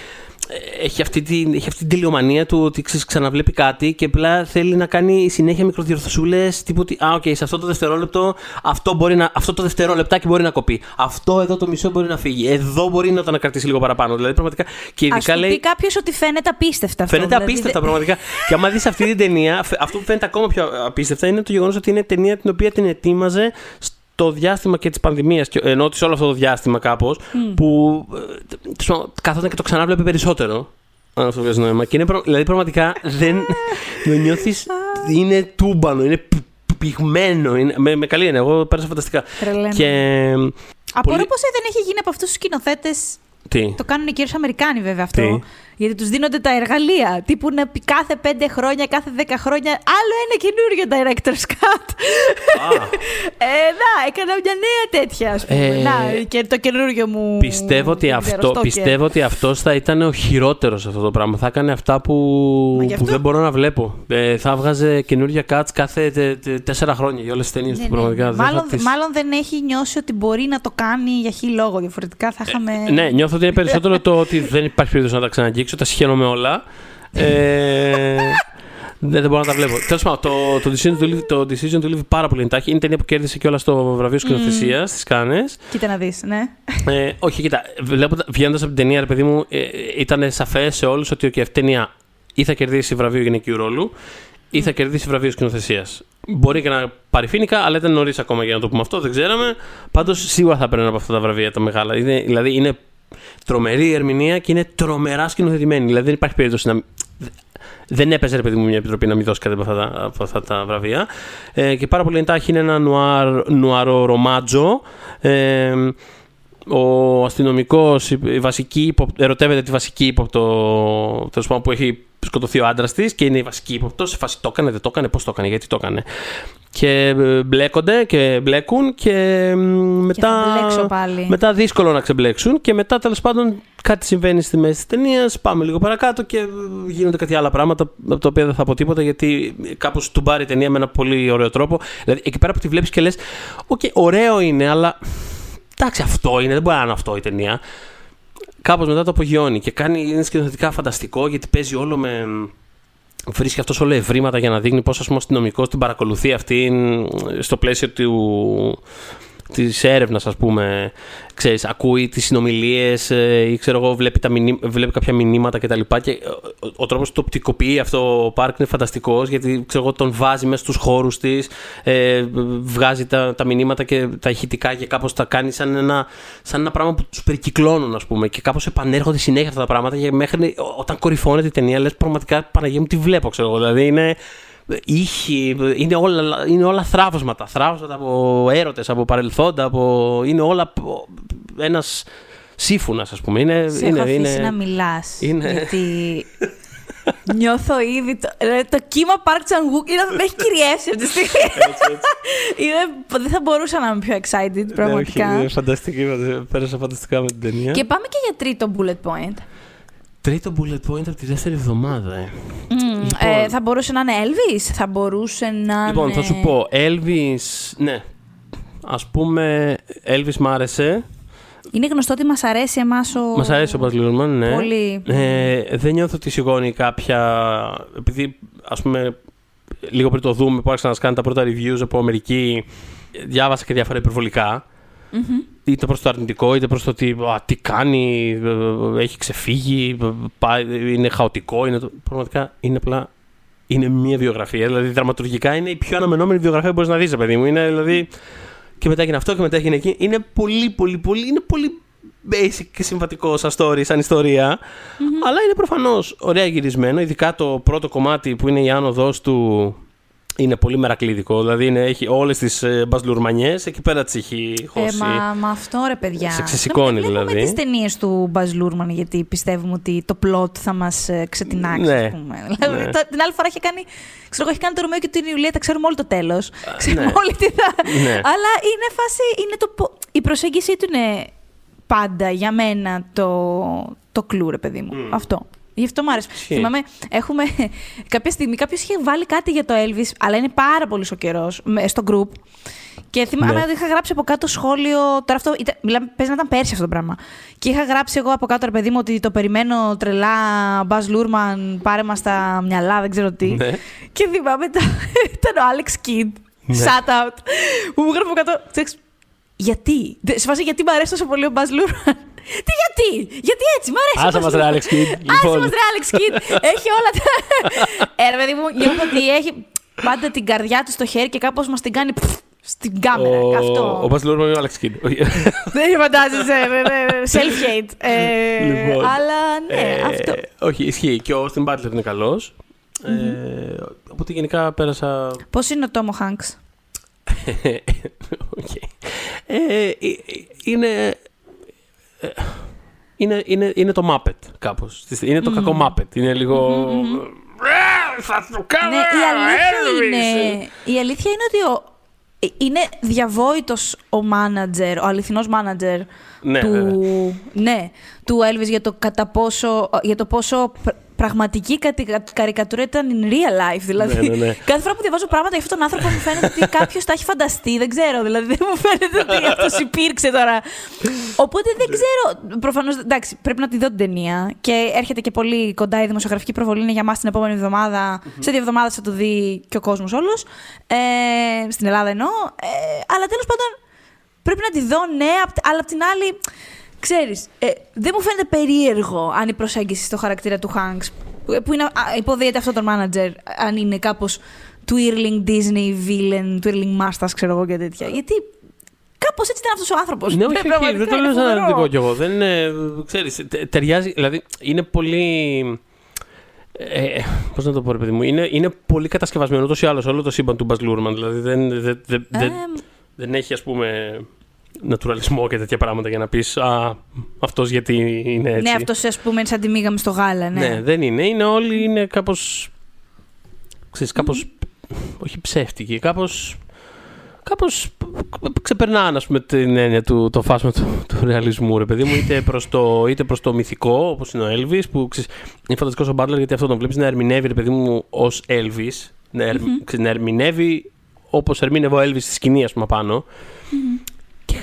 ε, έχει αυτή, την, έχει αυτή την τελειομανία του ότι ξέρεις, ξαναβλέπει κάτι και απλά θέλει να κάνει συνέχεια μικροδιορθωσούλες. Τύπου ότι, α, οκ, σε αυτό το δευτερόλεπτο αυτό, μπορεί να, αυτό το δευτερόλεπτάκι μπορεί να κοπεί. Αυτό εδώ το μισό μπορεί να φύγει. Εδώ μπορεί να το ανακρατήσει λίγο παραπάνω. Δηλαδή πραγματικά. Και Α ειδικά σου πει λέει. κάποιος ότι φαίνεται απίστευτα αυτό. Φαίνεται δηλαδή, απίστευτα δεν- πραγματικά. και άμα δεις αυτή την ταινία, φε- αυτό που φαίνεται ακόμα πιο απίστευτα είναι το γεγονός ότι είναι ταινία την οποία την ετοίμαζε στο διάστημα και τη πανδημία. Ενώ ότι σε όλο αυτό το διάστημα κάπως. που ε, τέλος πάντων, καθόταν και το ξανάβλεπε περισσότερο. Αν αυτό βγάζει νόημα. Και είναι προ- δηλαδή πραγματικά δεν. το νιώθεις. είναι τούμπανο, είναι π- π- πυγμένο. Είναι, με, με καλή έννοια. Εγώ πέρασα φανταστικά. Τρελαίνομαι. Και. Απορώ πολύ- πως δεν έχει γίνει από αυτούς τους σκηνοθέτες. Τι; Το κάνουν οι κυρίως Αμερικάνοι βέβαια αυτό. Τι; Γιατί τους δίνονται τα εργαλεία. Τύπου να πει κάθε πέντε χρόνια, κάθε δέκα χρόνια, άλλο ένα καινούριο director's cut. Α. ε, να, έκανα μια νέα τέτοια, ας πούμε. Ε, να, και το καινούριο μου. Πιστεύω ότι, δεν ξέρω, αυτό, στόκερ. πιστεύω ότι αυτός θα ήταν ο χειρότερος σε αυτό το πράγμα. Θα έκανε αυτά που, Μα γι' που αυτό- δεν μπορώ να βλέπω. Ε, θα βγάζε καινούργια cuts κάθε τε- τε- τέσσερα χρόνια για όλες τις ταινίες Ναι, του. ναι. Πραγματικά. Δεν θα Μάλλον, τις- μάλλον δεν έχει νιώσει ότι μπορεί να το κάνει για χι λόγο. Διαφορετικά θα είχαμε. Ναι, νιώθω ότι είναι περισσότερο το ότι δεν υπάρχει περίπτωση να τα ξαναγγίξω. Τα σχένομαι όλα. Ε, δεν, δεν μπορώ να τα βλέπω. Τέλος πάντων, το, το, decision to live, το Decision to Live πάρα πολύ εντάχει. Είναι ταινία που κέρδισε κιόλας το βραβείο σκηνοθεσίας στι Κάνες. Κοίτα να δεις, ναι. Ε, όχι, κοίτα, βγαίνοντας από την ταινία, ρε παιδί μου, ε, ήταν σαφές σε όλους ότι okay, αυτή η ταινία ή θα κερδίσει βραβείο γυναικείου ρόλου ή θα κερδίσει βραβείο σκηνοθεσίας. Μπορεί και να πάρει φίνικα, αλλά ήταν νωρίς ακόμα για να το πούμε αυτό, δεν ξέραμε. Πάντως σίγουρα θα παίρνει από αυτά τα βραβεία τα μεγάλα. Είναι, δηλαδή είναι τρομερή η ερμηνεία και είναι τρομερά σκηνοθετημένη. Δηλαδή δεν υπάρχει περίπτωση να. Δεν έπαιζε, ρε παιδί μου, μια επιτροπή να μην δώσει κάτι από αυτά, τα- από αυτά τα βραβεία. Ε, και πάρα πολύ εντάχει είναι ένα νουάρ, νουάρο ρομάτζο. Ε, ο αστυνομικός, η βασική, υπο- ερωτεύεται τη βασική ύποπτο τέλος πάντων, που έχει σκοτωθεί ο άντρας της και είναι η βασική ύποπτος. Σε φάση το έκανε, δεν το έκανε, πώς το έκανε, γιατί το έκανε. Και ε, μπλέκονται και μπλέκουν και ε, μετά. θα μπλέξω πάλι. Μετά δύσκολο να ξεμπλέξουν και μετά τέλος πάντων κάτι συμβαίνει στη μέση της ταινίας. Πάμε λίγο παρακάτω και ε, γίνονται κάτι άλλα πράγματα από τα οποία δεν θα πω τίποτα γιατί κάπως τουμπάρει η ταινία με ένα πολύ ωραίο τρόπο. Δηλαδή εκεί πέρα που τη βλέπεις και λες: Οκ, ωραίο είναι, αλλά εντάξει, αυτό είναι, δεν μπορεί να είναι αυτό η ταινία. Κάπως μετά το απογειώνει και κάνει, είναι σκηνοθετικά φανταστικό γιατί παίζει όλο με. Βρίσκει αυτός όλο ευρήματα για να δείχνει πώς ο αστυνομικός την παρακολουθεί αυτή στο πλαίσιο του, της έρευνας, ας πούμε, ξέρεις, ακούει τις συνομιλίες ε, ή ξέρω εγώ, βλέπει, τα βλέπει κάποια μηνύματα κτλ. Και, και ο, ο τρόπος που το οπτικοποιεί αυτό ο Πάρκ είναι φανταστικός γιατί ξέρω εγώ, τον βάζει μέσα στους χώρους της, ε, βγάζει τα, τα μηνύματα και τα ηχητικά και κάπως τα κάνει σαν ένα, σαν ένα πράγμα που τους περικυκλώνουν, ας πούμε. Και κάπως επανέρχονται συνέχεια αυτά τα πράγματα και μέχρι όταν κορυφώνεται η ταινία, λες πραγματικά Παναγία μου τι βλέπω, ξέρω εγώ. Δηλαδή είναι ήχοι, είναι όλα, είναι όλα θράβωσματα. Θράβωσματα από έρωτες, από παρελθόντα, από, είναι όλα ένας σύμφωνας, ας πούμε. Είναι, Σε είναι, έχω αφήσει είναι, να μιλάς, είναι- γιατί νιώθω ήδη το, ρε, το κύμα Park Chan-wook είναι, με έχει κυριεύσει αυτή τη στιγμή. Είναι- δεν θα μπορούσα να είμαι πιο excited, πραγματικά. Ναι, όχι, είναι φανταστική, πέρασα φανταστικά με την ταινία. Και πάμε και για τρίτο bullet point. Τρίτο bullet point από τη δεύτερη εβδομάδα. Ε. Μμμ, Λοιπόν. ε, θα μπορούσε να είναι Elvis, θα μπορούσε να Λοιπόν, είναι... θα σου πω, Elvis, ναι, ας πούμε, Elvis μ' άρεσε. Είναι γνωστό ότι μας αρέσει εμάς ο... Μας αρέσει ο Baz Luhrmann, ναι. Πολύ. Ε, δεν νιώθω ότι σηκώνει κάποια. Επειδή, ας πούμε, λίγο πριν το δούμε που άρχισαν να σκάνε τα πρώτα reviews από Αμερική, διάβασα και διάφορα υπερβολικά. Μμμ. Είτε προς το αρνητικό, είτε προς το ότι α, τι κάνει, ε, έχει ξεφύγει, ε, πάει, είναι χαοτικό. Είναι το... Πραγματικά είναι απλά. Είναι μια βιογραφία. Δηλαδή, δραματουργικά είναι η πιο αναμενόμενη βιογραφία που μπορείς να δεις, παιδί μου. Είναι δηλαδή. Και μετά έγινε αυτό και μετά έγινε εκεί. Είναι πολύ, πολύ, πολύ. Είναι πολύ basic και συμβατικό σαν story, σαν ιστορια Αλλά είναι προφανώς ωραία γυρισμένο. Ειδικά το πρώτο κομμάτι που είναι η άνοδος του. Είναι πολύ μερακλείδικο. Δηλαδή είναι, έχει όλες τις ε, μπαζλουρμανιέ. Εκεί πέρα τις έχει Ε, χώσει. μα, μα αυτό ρε παιδιά. Σε ξεσηκώνει, Βλέπουμε δηλαδή. τις ταινίες του Baz Luhrmann γιατί πιστεύουμε ότι το plot θα μας ε, ξετινάξει, Ναι. ας πούμε. Δηλαδή, Ναι. το- την άλλη φορά είχε κάνει, ξέρω εγώ, έχει κάνει το Ρωμαίο και την Ιουλία, τα ξέρουμε όλοι το τέλος. Ξέρουμε ναι. όλοι τι θα... Ναι. Αλλά είναι φάση, είναι το, πο- η προσέγγιση του είναι πάντα για μένα το, το κλου, ρε παιδί μου. Αυτό. Γι' αυτό μου άρεσε. Ισχύει. Θυμάμαι, έχουμε κάποια στιγμή κάποιος είχε βάλει κάτι για το Elvis, αλλά είναι πάρα πολύ ο καιρό στο group. Και θυμάμαι Ναι. ότι είχα γράψει από κάτω σχόλιο. Τώρα αυτό ήταν, μιλάμε, παίζει να ήταν πέρσι αυτό το πράγμα. Και είχα γράψει εγώ από κάτω, ρε παιδί μου, ότι το περιμένω τρελά. Μπαζ Λούρμαν, πάρε μας τα μυαλά, δεν ξέρω τι. Ναι. Και θυμάμαι τα, ήταν ο Alex Kidd. Ναι. Shout out. Που μου έγραφε από κάτω. «Ξέρεις, Γιατί; Δε- Σε φάση γιατί μου αρέσει τόσο πολύ ο Μπαζ Λούρμαν. Τι γιατί; Γιατί έτσι, μου αρέσει. ο Άσε Baz μας, ρε, Luhrmann. Alex Kidd. Άσε Λοιπόν. μας ρε Alex Kidd. Έχει όλα τα... Ε, ρε παιδί μου, νιώθω ότι έχει πάντα την καρδιά του στο χέρι και κάπως μας την κάνει πφ, στην κάμερα. Ο, Αυτό. ο Baz Luhrmann είναι ο Alex Kidd. Όχι. Δεν φαντάζεσαι. ναι, ναι, ναι, Self-hate. Ε, Λοιπόν, αλλά ναι, ε, αυτό. Όχι, ισχύει. Και ο Austin Butler είναι καλός. Ε, οπότε γενικά πέρασα. Πώς είναι ο Τομ Χανκς. Οκ. Ε, ε, ε, είναι, ε, είναι, είναι, είναι το Muppet κάπως. Είναι το κακό Muppet. Είναι λίγο... «Ε, Θα το κάνω, Ναι, η αλήθεια, Elvis». είναι, η αλήθεια είναι ότι ο, ε, είναι διαβόητος ο μάνατζερ, ο αληθινός μάνατζερ Ναι, του, βέβαια. ναι, του Elvis για το, κατά πόσο, για το πόσο πρα- πραγματική κατη- καρικατούρα ήταν in real life. Δηλαδή, Ναι, ναι, ναι. κάθε φορά που διαβάζω πράγματα για αυτόν τον άνθρωπο μου φαίνεται ότι κάποιος τα έχει φανταστεί. Δεν ξέρω. Δηλαδή, δεν μου φαίνεται ότι αυτός υπήρξε τώρα. Οπότε δεν ξέρω. Προφανώς, εντάξει, πρέπει να τη δω την ταινία. Και έρχεται και πολύ κοντά η δημοσιογραφική προβολή. Είναι για μας την επόμενη εβδομάδα. Σε δύο εβδομάδες θα το δει και ο κόσμος όλος. Ε, στην Ελλάδα εννοώ. Ε, αλλά τέλος πάντων πρέπει να τη δω, ναι, απ- αλλά απ' την άλλη. Ξέρεις, ε, δεν μου φαίνεται περίεργο αν η προσέγγιση στο χαρακτήρα του Hanks, που είναι, α, υποδίεται αυτό τον manager, αν είναι κάπως twirling Disney villain, twirling masters, ξέρω εγώ και τέτοια. Γιατί κάπως έτσι ήταν αυτός ο άνθρωπος. Ναι, όχι, Ε, όχι, πραγματικά δεν το είναι λέω σαν φοβερό. αρνητικό κι εγώ. Δεν είναι, ξέρεις, τε- ταιριάζει, δηλαδή είναι πολύ... Ε, Πώς να το πω, ρε παιδί μου, είναι, είναι πολύ κατασκευασμένο ούτως ή άλλως όλο το σύμπαν του Μπαζ Λούρμαν. Δηλαδή δεν, δεν, δεν, δεν, Ε, δεν έχει, ας πούμε, νατουραλισμό και τέτοια πράγματα για να πεις «Α, αυτός γιατί είναι έτσι». ναι, αυτός ας πούμε είναι σαν τη μίγα μες στο γάλα, ναι. Ναι, δεν είναι. Είναι όλοι είναι κάπως, ξέρεις, κάπως, όχι ψεύτικοι, κάπως, κάπως ξεπερνάνε, ας πούμε, την έννοια του, το φάσμα του, του ρεαλισμού, ρε παιδί μου, είτε προς το, είτε προς το μυθικό, όπως είναι ο Elvis, που ξέρεις, είναι φανταστικός ο Butler γιατί αυτό τον βλέπεις να ερμηνεύει, ρε παιδί μου, ως Elvis, να, ερ, ξέρεις, να ερμηνεύει όπως ερμήνευε ο Elvis στη σκηνή, ας πούμε, απάνω. Και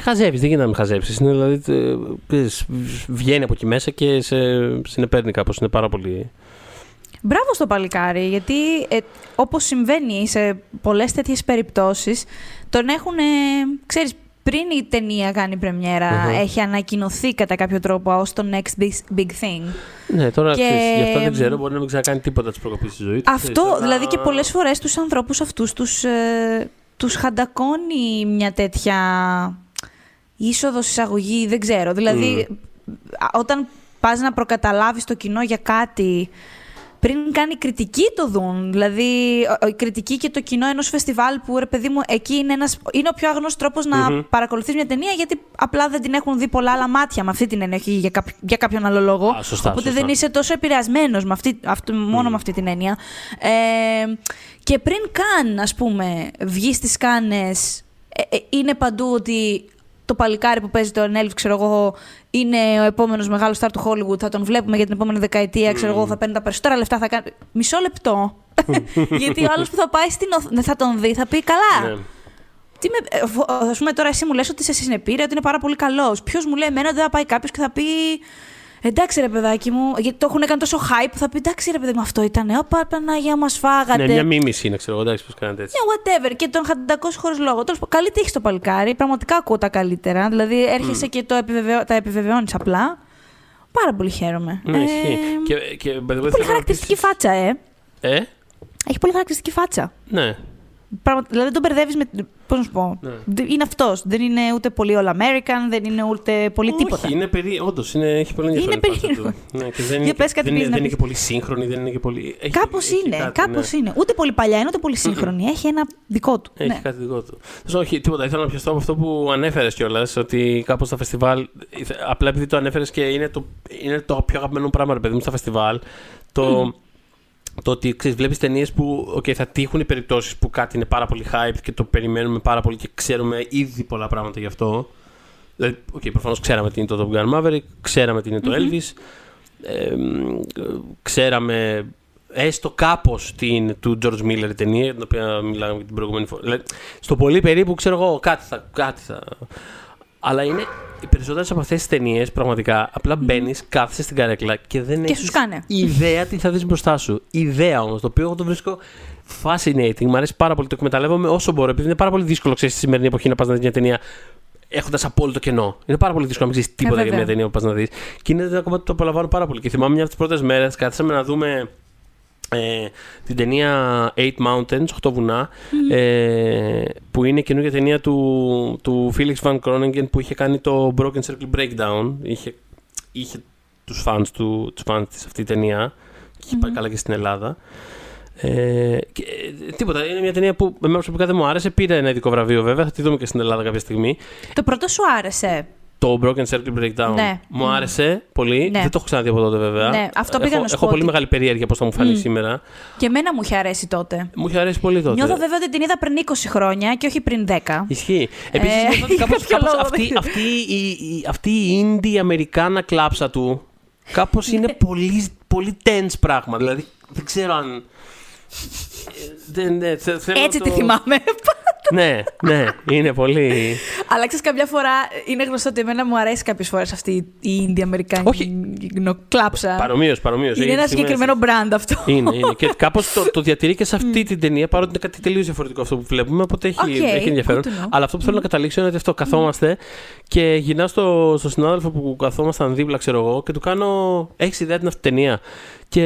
χαζεύεις, δεν γίνεται να μην χαζεύσει. Δηλαδή, ε, ξέρεις, βγαίνει από εκεί μέσα και σε συνεπέρνει κάπως. Είναι πάρα πολύ. Μπράβο στο παλικάρι, γιατί ε, όπως συμβαίνει σε πολλές τέτοιες περιπτώσεις, τον έχουν, ε, ξέρεις, πριν η ταινία κάνει πρεμιέρα, Μμμ. έχει ανακοινωθεί κατά κάποιο τρόπο ως το next big, big thing. Ναι, τώρα Και- ξέρεις, γι' αυτό δεν ξέρω, μπορεί να μην ξανακάνει τίποτα της προκοπής στη ζωής του. Αυτό, ξέρεις, αλλά- δηλαδή και πολλές φορές τους ανθρώπους αυτούς τους, ε, τους χαντακώνει μια τέτοια είσοδος εισαγωγή, δεν ξέρω. Δηλαδή, α, όταν πας να προκαταλάβεις το κοινό για κάτι πριν κάνει κριτική το δουν. Δηλαδή, ο- η κριτική και το κοινό ενός φεστιβάλ που, ρε παιδί μου, εκεί είναι, ένας, είναι ο πιο αγνός τρόπος να Μμμ. παρακολουθείς μια ταινία γιατί απλά δεν την έχουν δει πολλά άλλα μάτια με αυτή την έννοια, όχι για, κάποιο- για κάποιον άλλο λόγο. Α, σωστά, Οπότε σωστά. δεν είσαι τόσο επηρεασμένος με αυτή, αυτό, μόνο με αυτή την έννοια. Ε, και πριν καν, ας πούμε, βγεις στις σκάνες, ε, ε, είναι παντού ότι το παλικάρι που παίζει το Elf, ξέρω εγώ, είναι ο επόμενος μεγάλος star του Hollywood, θα τον βλέπουμε για την επόμενη δεκαετία, ξέρω εγώ, θα παίρνει τα περισσότερα λεφτά, θα κάνει... Μισό λεπτό. Γιατί ο άλλος που θα πάει στην οθ... δεν θα τον δει, θα πει καλά. Ναι. Τι με, ε, φο- ας πούμε τώρα εσύ μου λες ότι είσαι συνεπήρεια, ότι είναι πάρα πολύ καλός. Ποιος μου λέει εμένα ότι θα πάει κάποιος και θα πει εντάξει ρε παιδάκι μου, γιατί το έχουν κάνει τόσο hype που θα πει εντάξει ρε παιδί μου αυτό ήταν, όπα Παναγία μας φάγατε. Ναι, μια μίμηση είναι, ξέρω εγώ, εντάξει, πώς κάνετε έτσι. Ναι, whatever. Και τον χαντακώσει χωρί λόγο. Τέλος πάντων, καλή τύχη στο παλικάρι. Πραγματικά ακούω τα καλύτερα. Δηλαδή έρχεσαι και το επιβεβαιώ, τα επιβεβαιώνεις απλά. Πάρα πολύ χαίρομαι. Ναι, Ε, ισχύει. Και, και, by the way, θέλω Πολύ να χαρακτηριστική ρωτήσεις- φάτσα, ε. Ε, Έχει πολύ χαρακτηριστική φάτσα. ναι. Πραγμα... Δηλαδή δεν τον μπερδεύεις με. Πώς να σου πω; Ναι. Δεν- Είναι αυτός. Δεν είναι ούτε πολύ All American, δεν είναι ούτε πολύ τίποτα. Όχι, είναι περί... όντως, είναι... έχει πολύ ενδιαφέρον. Είναι η φάση περίεργο. του. Ναι, και δεν Για είναι, πες κάτι δεν, είναι, πήγες να δεν είναι πεις. και πολύ σύγχρονη, δεν είναι και πολύ. Έχει, Κάπως έχει είναι. κάτι, Κάπως ναι. είναι. Ούτε πολύ παλιά είναι, ούτε πολύ σύγχρονη. Έχει ένα δικό του. Έχει ναι. κάτι δικό του. Θες, όχι, τίποτα. Ήθελα να πιαστώ από αυτό που ανέφερες κιόλας. Ότι κάπως στα φεστιβάλ. ήθε- Απλά επειδή το ανέφερες και είναι το, είναι το πιο αγαπημένο μου πράγμα, ρε παιδί μου, στα φεστιβάλ. Το, το ότι ξέρεις, βλέπεις ταινίες που okay, θα τύχουν οι περιπτώσεις που κάτι είναι πάρα πολύ hype και το περιμένουμε πάρα πολύ και ξέρουμε ήδη πολλά πράγματα γι' αυτό. Δηλαδή, okay, προφανώς ξέραμε τι είναι το Top Gun Maverick, ξέραμε τι είναι το Elvis, ε, μ, ξέραμε έστω κάπως τι είναι του George Miller η ταινία, για την οποία μιλάγαμε και την προηγούμενη φορά. Δηλαδή, στο πολύ περίπου ξέρω εγώ κάτι θα... Κάτι θα... Αλλά είναι οι περισσότερες από αυτές τις ταινίες πραγματικά απλά μπαίνεις, κάθεσαι στην καρέκλα και δεν Και έχεις σου σκάνε. ιδέα τι θα δεις μπροστά σου. Ιδέα όμως, το οποίο εγώ το βρίσκω fascinating. Μ' αρέσει πάρα πολύ. Το εκμεταλλεύομαι όσο μπορώ, επειδή είναι πάρα πολύ δύσκολο ξέρεις, στη σημερινή εποχή να πας να δεις μια ταινία έχοντας απόλυτο κενό. Είναι πάρα πολύ δύσκολο να μην ξέρεις τίποτα για βέβαια. μια ταινία που πας να δεις. Και είναι ένα κομμάτι που το απολαμβάνω πάρα πολύ. Και θυμάμαι μια από τις πρώτες μέρες, κάθισαμε να δούμε ε, την ταινία Eight Mountains, 8 βουνά, ε, που είναι καινούργια ταινία του, του Felix Van Kroningen που είχε κάνει το Broken Circle Breakdown. Είχε, είχε τους fans του, τους fans της αυτή η ταινία και είχε πάει καλά και στην Ελλάδα. Ε, και, ε, τίποτα, είναι μια ταινία που εμένα προσωπικά δεν μου άρεσε. Πήρε ένα ειδικό βραβείο βέβαια, θα τη δούμε και στην Ελλάδα κάποια στιγμή. Το πρώτο σου άρεσε; Το Broken Circle Breakdown Ναι. μου άρεσε πολύ. Ναι. Δεν το έχω ξαναδεί από τότε βέβαια. Ναι, αυτό πήγα έχω, να σου έχω πω πολύ ότι- μεγάλη περιέργεια πώς θα μου φανεί Μμ. σήμερα. Και εμένα μου είχε αρέσει τότε. Μου είχε αρέσει πολύ τότε. Νιώθω βέβαια ότι την είδα πριν 20 χρόνια και όχι πριν 10. Ισχύει. Επίσης, Ε, νιώθω ότι για κάπως, κάποιο κάπως λόγο, αυτή, δεν ξέρω. αυτή, η, η- αυτή η indie αμερικάνα κλάψα του κάπως είναι Ναι. πολύ, πολύ tense πράγμα. Δηλαδή, δεν ξέρω αν... ε, Δεν, ναι, θε- θέλω Έτσι να τη το- θυμάμαι. Ναι, ναι, είναι πολύ... Αλλά ξέρεις, καμιά φορά είναι γνωστό ότι εμένα μου αρέσει κάποιες φορές αυτή η indie αμερικάνικη Όχι. κλάψα. Παρομοίως, παρομοίως. Είναι Έχει ένα στιγμές. συγκεκριμένο brand αυτό. Είναι, είναι. Και κάπως το, το διατηρεί και σε αυτή την ταινία, παρότι είναι κάτι τελείως διαφορετικό αυτό που βλέπουμε. Οπότε έχει, Οκ, έχει ενδιαφέρον. good to know. Αλλά αυτό που θέλω να καταλήξω είναι ότι αυτό καθόμαστε και γυρνάω στο, στο συνάδελφο που καθόμασταν δίπλα, ξέρω εγώ, και του κάνω. Έχεις ιδέα την αυτή την ταινία; Και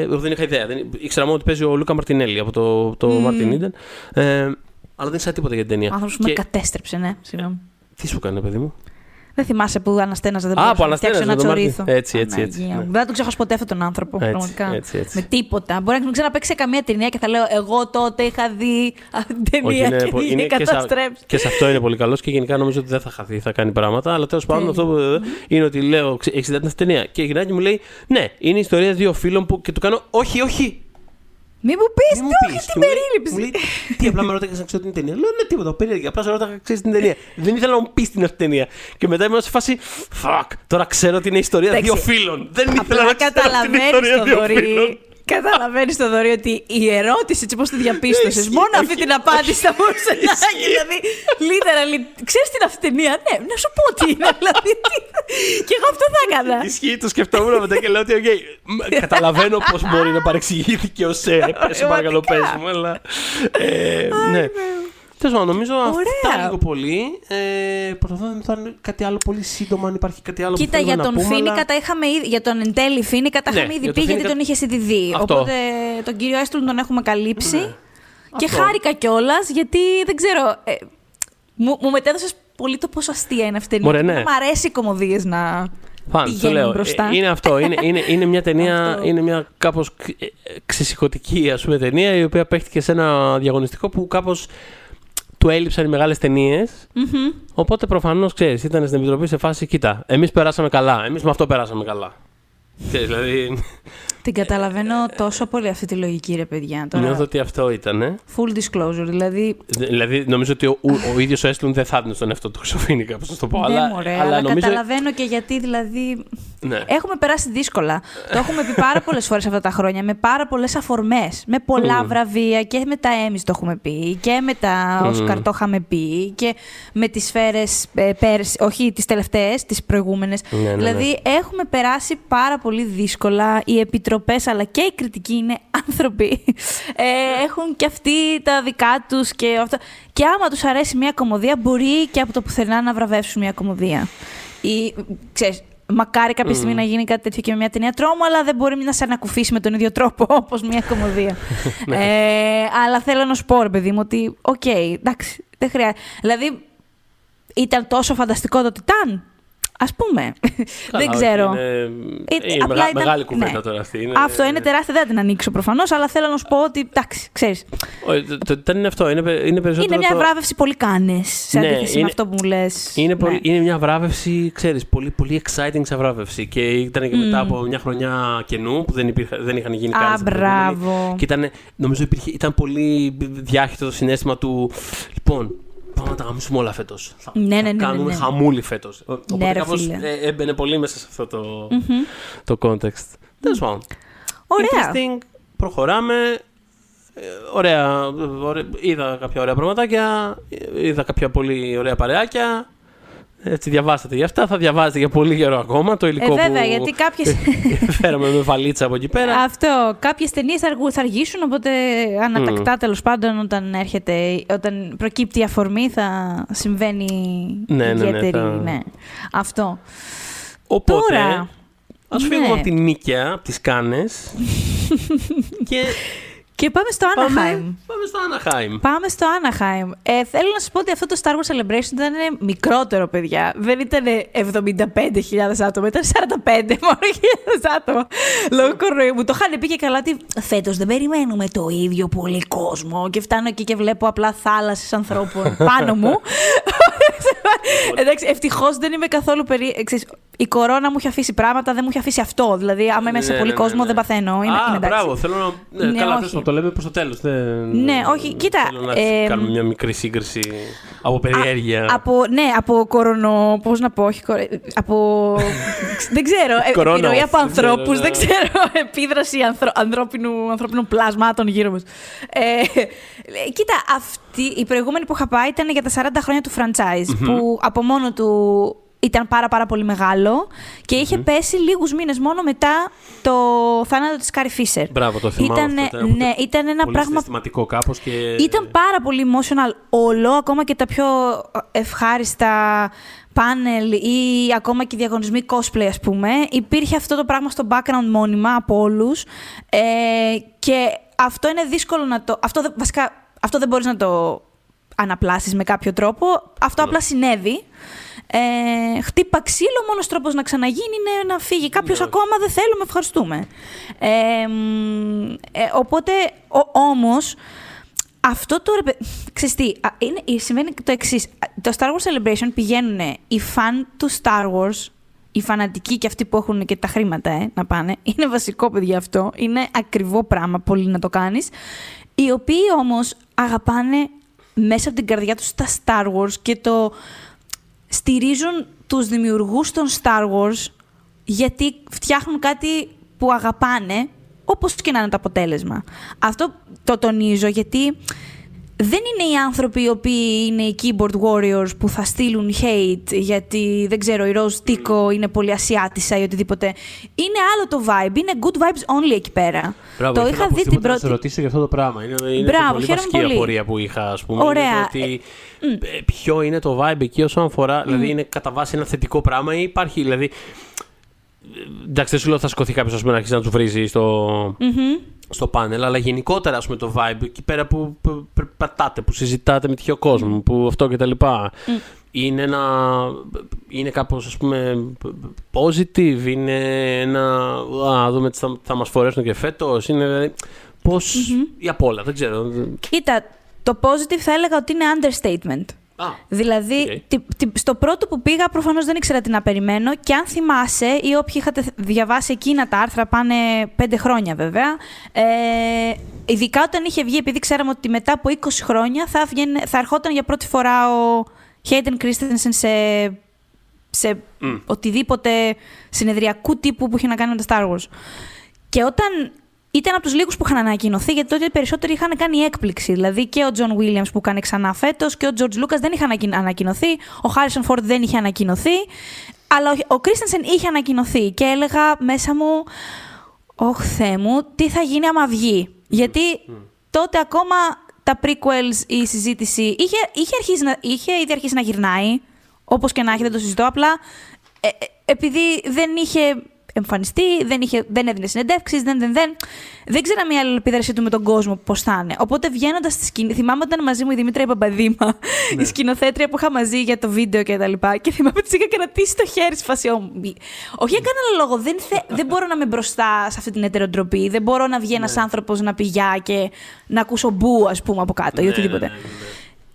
εγώ δεν είχα ιδέα. Δεν, ήξερα μόνο ότι παίζει ο Λούκα Μαρινέλι από το, το Martin Eden. Ε, αλλά δεν ήξερα τίποτα για την ταινία. Ο άνθρωπος που με Και κατέστρεψε, ναι. Συγγνώμη. τι σου κάνει, παιδί μου; Δεν θυμάσαι που αναστέναζα, δεν Α, μπορούσα που να φτιάξω αναστέναζε ένα τον Μάρτιν. τσορίθο. Έτσι, έτσι, έτσι, Παναγία ναι. μου. Δεν θα τον ξεχάσω ποτέ αυτόν τον άνθρωπο, Έτσι, πραγματικά. έτσι, έτσι. Με τίποτα. Μπορεί να μην ξαναπέξει σε καμία ταινία και θα λέω Εγώ τότε είχα δει αυτή την Όχι, ταινία είναι, και είχε και, σε, καταστρέψει. και σε αυτό είναι πολύ καλός και γενικά νομίζω ότι δεν θα χαθεί, θα κάνει πράγματα. Αλλά τέλος πάντων αυτό που ε, είναι ότι λέω: Έχει ιδέα την αυτή ταινία. Και η γυναίκα μου λέει: Ναι, είναι η ιστορία δύο φίλων που. Και του κάνω: Όχι, όχι. Μην μου πεις, Μη μου όχι πεις. την Και μου λέει- περίληψη. Μου λέει: Τι, απλά με ρώταγε να ξέρω την ταινία. Λέω: Ναι, τίποτα, περίεργη. Απλά σε ρώταγα να ξέρεις την ταινία. δεν ήθελα να μου πεις την αυτή ταινία. Και μετά ήμουν σε φάση: Fuck, τώρα ξέρω ότι είναι η ιστορία Εντάξει. δύο φίλων. Δεν ήθελα Απλά να ξέρω την καταλαβαίνεις ιστορία το δύο Δωρή. φίλων. Καταλαβαίνεις το δωρή ότι η ερώτηση, έτσι πώ τη διαπίστωσες, Ισχύει, μόνο αυτή όχι, την απάντηση θα μπορούσε να έχει. Δηλαδή, literally, ξέρεις την αυτενία, ναι, να σου πω τι είναι. Δηλαδή, τι- και εγώ αυτό θα έκανα. Ισχύει, το σκεφτόμουν μετά και λέω ότι, οκ, μ, καταλαβαίνω πώς μπορεί να παρεξηγήθηκε ω σε. Σε παρακαλώ, πες Πραγματικά. μου, αλλά. ε, ναι. Τέλος πάντων, νομίζω αυτά Ωραία. λίγο πολύ. Ε, προσπαθώ να θυμηθώ κάτι άλλο πολύ σύντομα, αν υπάρχει κάτι άλλο Κοίτα, που για θέλουμε τον να πούμε. Φίνικα αλλά- τα είχαμε ήδη. Για τον εν τέλει Φίνικα τα Ναι, είχαμε ήδη για πει τον γιατί Φίνικα- τον είχε ήδη δει. Αυτό. Οπότε τον κύριο Έστουλ τον έχουμε καλύψει. Ναι. Και Αυτό. χάρηκα κιόλας γιατί δεν ξέρω. Ε, μου, μου μετέδωσες πολύ το πόσο αστεία είναι αυτή η Μωρέ, ταινία. ναι. Μου αρέσει οι κομμωδίες να Φαν, το πηγαίνουν λέω. μπροστά. Ε, Είναι αυτό. Είναι, είναι, είναι μια ταινία, Αυτό. είναι μια κάπως ε, ε, ξεσηκωτική ας πούμε, ταινία η οποία παίχτηκε σε ένα διαγωνιστικό που κάπως του έλειψαν οι μεγάλες ταινίες Μμμ. Οπότε προφανώς ξέρεις, ήταν στην επιτροπή σε φάση. Κοίτα, εμείς περάσαμε καλά. Εμείς με αυτό περάσαμε καλά. Ξέρεις, δηλαδή. Την καταλαβαίνω τόσο πολύ αυτή τη λογική, ρε παιδιά. Τώρα, Νιώθω ότι αυτό ήταν. Ε. full disclosure. Δηλαδή, Δηλαδή, νομίζω ότι ο, ο, ο ίδιος ο Έσλουν δεν θα έδινε στον εαυτό του Χρυσοφίνικα, πώς να το πω. ναι, αλλά, μωρέ, αλλά αλλά νομίζω. καταλαβαίνω και γιατί δηλαδή Ναι. Έχουμε περάσει δύσκολα. το έχουμε πει πάρα πολλές φορές αυτά τα χρόνια. Με πάρα πολλές αφορμές. Με πολλά βραβεία και με τα Emmys το έχουμε πει. Και με τα Όσκαρ το είχαμε πει. Και με τις σφαίρες πέρσι. Όχι τις τελευταίες, τις προηγούμενες. Ναι, ναι, ναι. Δηλαδή έχουμε περάσει πάρα πολύ δύσκολα. Οι επιτροπέ αλλά και οι κριτικοί είναι άνθρωποι. Ε, έχουν και αυτοί τα δικά τους και αυτό. Και άμα τους αρέσει μια κωμωδία, μπορεί και από το πουθενά να βραβεύσουν μια κωμωδία. Ή, ξέρεις, μακάρι κάποια στιγμή να γίνει κάτι τέτοιο και με μια ταινία τρόμου, αλλά δεν μπορεί να σε ανακουφίσει με τον ίδιο τρόπο όπως μια κωμωδία. ε, αλλά θέλω να σου πω, ρε παιδί μου, ότι οκ, εντάξει, δεν χρειάζεται. Δηλαδή, ήταν τόσο φανταστικό το Titane. Α πούμε. Καλά, δεν όχι, ξέρω. Είναι, Ε, είναι απλά μεγα- ήταν- μεγάλη κουβέντα ναι. τώρα αυτή. Είναι, Αυτό είναι τεράστιο, δεν θα την ανοίξω προφανώς, αλλά θέλω να σου πω ότι εντάξει, ξέρεις. Όχι, το- το Titan είναι αυτό. Είναι, πε- είναι περισσότερο. Είναι μια το- βράβευση πολύ κάνες σε Ναι, αντίθεση με είναι- αυτό που μου λες. Είναι, πολύ, είναι μια βράβευση, ξέρεις, πολύ, πολύ exciting σαν βράβευση. Και ήταν και μετά από μια χρονιά καινού που δεν, υπήρχε, δεν είχαν γίνει Α, καν. στην προηγούμενη. μπράβο. Και ήταν, νομίζω υπήρχε, ήταν πολύ διάχυτο το συνέστημα του. Λοιπόν, πάμε να τα γαμίσουμε όλα φέτος. Θα, Ναι, ναι, θα ναι, ναι, κάνουμε ναι. χαμούλη φέτος. Οπότε ρε, κάπως, φίλε. ε, έμπαινε πολύ μέσα σε αυτό το, το context. Τέλος πάντων. Ωραία. Interesting. Προχωράμε. Ε, Ωραία, ωραία, είδα κάποια ωραία πραγματάκια, είδα κάποια πολύ ωραία παρεάκια. Έτσι διαβάσατε για αυτά, θα διαβάζετε για πολύ καιρό ακόμα το υλικό Ε, βέβαια, που γιατί κάποιες... φέραμε με βαλίτσα από εκεί πέρα. Αυτό. Κάποιες ταινίες θα, αργου- θα αργήσουν, οπότε ανατακτά τέλος πάντων όταν έρχεται, όταν προκύπτει η αφορμή θα συμβαίνει Ναι, ναι, ναι, ιδιαίτερη. θα- ναι. Αυτό. Οπότε, Τώρα, ας ναι. φύγουμε από την Νίκαια, από τις Κάνες και Και πάμε στο πάμε, Anaheim. πάμε στο Anaheim. Πάμε στο Anaheim. Ε, θέλω να σα πω ότι αυτό το Star Wars Celebration ήταν μικρότερο, παιδιά. Δεν ήταν 75.000 άτομα, ήταν 45 μόνο χιλιάδες άτομα. Λόγω κορονοϊού. Μου το είχαν πει και καλά ότι φέτος δεν περιμένουμε το ίδιο πολύ κόσμο. Και φτάνω εκεί και βλέπω απλά θάλασσες ανθρώπων πάνω μου. Εντάξει, ευτυχώς δεν είμαι καθόλου περί. ε, ξέρεις, η κορώνα μου έχει αφήσει πράγματα, δεν μου έχει αφήσει αυτό. Δηλαδή, άμα είμαι σε Ναι, πολύ ναι, ναι, κόσμο, ναι. δεν παθαίνω. Είναι, Α, είναι εντάξει. μπράβο, θέλω να... Ναι, Ναι, καλά, όχι. πες το, το λέμε προς το τέλος. Δεν... Ναι, όχι, κοίτα, Θέλω να ε, κάνουμε μια μικρή σύγκριση από περιέργεια. Από, ναι, από κορονο. Πώς να πω, όχι. κορο- Από. δεν ξέρω. ε, Κορώνο, Επιρροή από δεν ξέρω, ανθρώπους, ναι. δεν ξέρω. Επίδραση ανθρω, ανθρώπινου, ανθρώπινων πλασμάτων γύρω μας. Ε, ε, κοίτα, αυτή, η προηγούμενη που είχα πάει ήταν για τα 40 χρόνια του franchise. Που από μόνο του ήταν πάρα πάρα πολύ μεγάλο και είχε πέσει λίγους μήνες μόνο μετά το θάνατο της Κάρι Φίσερ. Μπράβο, το θυμάμαι Ήτανε- αυτό, ήταν ναι, ήταν ένα πολύ πράγμα συναισθηματικό κάπως και... ήταν πάρα πολύ emotional όλο, ακόμα και τα πιο ευχάριστα πάνελ ή ακόμα και διαγωνισμοί cosplay, ας πούμε. Υπήρχε αυτό το πράγμα στο background μόνιμα από όλους. Ε, και αυτό είναι δύσκολο να το... Αυτό, δεν- βασικά, αυτό δεν μπορείς να το αναπλάσεις με κάποιο τρόπο. Αυτό απλά συνέβη. Ε, χτύπα ξύλο, μόνος τρόπος να ξαναγίνει είναι να φύγει κάποιος Ναι. ακόμα δεν θέλουμε, ευχαριστούμε. Ε, μ, ε, οπότε, ο, όμως, αυτό το ρε παι- Ξέρεις τι, α, είναι, ε, συμβαίνει το εξής. Το Star Wars Celebration πηγαίνουν οι φαν του Star Wars, οι φανατικοί και αυτοί που έχουν και τα χρήματα ε, να πάνε. Είναι βασικό, παιδιά, αυτό. Είναι ακριβό πράγμα πολύ να το κάνεις. Οι οποίοι όμως αγαπάνε μέσα από την καρδιά τους τα Star Wars και το στηρίζουν τους δημιουργούς των Star Wars γιατί φτιάχνουν κάτι που αγαπάνε όπως και να είναι το αποτέλεσμα. Αυτό το τονίζω γιατί δεν είναι οι άνθρωποι οι οποίοι είναι οι keyboard warriors που θα στείλουν hate γιατί δεν ξέρω η Rose Tico είναι πολύ ασιάτισα ή οτιδήποτε. Είναι άλλο το vibe, είναι good vibes only εκεί πέρα. Μπράβο, το είχα δει την πρώτη. Να σε ρωτήσω για αυτό το πράγμα. Είναι, είναι Μπράβο, πολύ χαίρομαι βασική πολύ. απορία που είχα, ας πούμε. Ωραία. Είναι ότι, ε, ποιο είναι το vibe εκεί όσον αφορά, δηλαδή είναι κατά βάση ένα θετικό πράγμα ή υπάρχει, δηλαδή... ε, Εντάξει, δεν σου λέω ότι θα σηκωθεί κάποιος να αρχίσει να του βρίζει στο, Μμμ. Στο πάνελ, αλλά γενικότερα ας πούμε, το vibe εκεί πέρα που, που περπατάτε, που συζητάτε με τυχαίο κόσμο, που αυτό κτλ. Είναι ένα. Είναι κάπως ας πούμε positive, είναι ένα. Α, δούμε τι θα, θα μας φορέσουν και φέτος, είναι δηλαδή. Πώς. ή απ' όλα, δεν ξέρω. Κοίτα, το positive θα έλεγα ότι είναι understatement. Α, Δηλαδή, Οκ. τι- τι- στο πρώτο που πήγα, προφανώς δεν ήξερα τι να περιμένω. Και αν θυμάσαι, ή όποιοι είχατε διαβάσει εκείνα τα άρθρα, πάνε πέντε χρόνια βέβαια. Ε, ειδικά όταν είχε βγει, επειδή ξέραμε ότι μετά από 20 χρόνια θα, βγαινε, θα ερχόταν για πρώτη φορά ο Hayden Christensen σε, σε Μμ. οτιδήποτε συνεδριακού τύπου που είχε να κάνει με τα Star Wars. Και όταν ήταν από τους λίγους που είχαν ανακοινωθεί, γιατί τότε οι περισσότεροι είχαν κάνει έκπληξη. Δηλαδή και ο John Williams που κάνει ξανά φέτος και ο George Lucas δεν είχε ανακοι- ανακοινωθεί, ο Χάρισον Φόρντ δεν είχε ανακοινωθεί. Αλλά ο- ο Κρίστενσεν είχε ανακοινωθεί και έλεγα μέσα μου, Ωχ, Θεέ μου, τι θα γίνει άμα βγει. Γιατί τότε ακόμα τα prequels, η συζήτηση είχε, είχε, αρχίσει να, είχε ήδη αρχίσει να γυρνάει. Όπως και να έχει, δεν το συζητώ. Απλά ε, ε, επειδή δεν είχε εμφανιστεί, δεν, είχε, δεν έδινε συνεντεύξεις, δεν, δεν, δεν. Δεν ξέραμε η αλληλεπίδρασή του με τον κόσμο πώς θα είναι. Οπότε βγαίνοντας στη σκηνή. Θυμάμαι όταν ήταν μαζί μου η Δημήτρια Παπαδήμα, η σκηνοθέτρια που είχα μαζί για το βίντεο και τα λοιπά. Και θυμάμαι ότι της είχα κρατήσει το χέρι στη φάση. «Ω, μη». Όχι για κανένα λόγο. Δεν, θε, δεν μπορώ να είμαι μπροστά σε αυτή την ετεροτροπή. Δεν μπορώ να βγει ένας άνθρωπος να πει γεια και να ακούσω μπου, ας πούμε, από κάτω ή ναι, οτιδήποτε. ναι, ναι, ναι.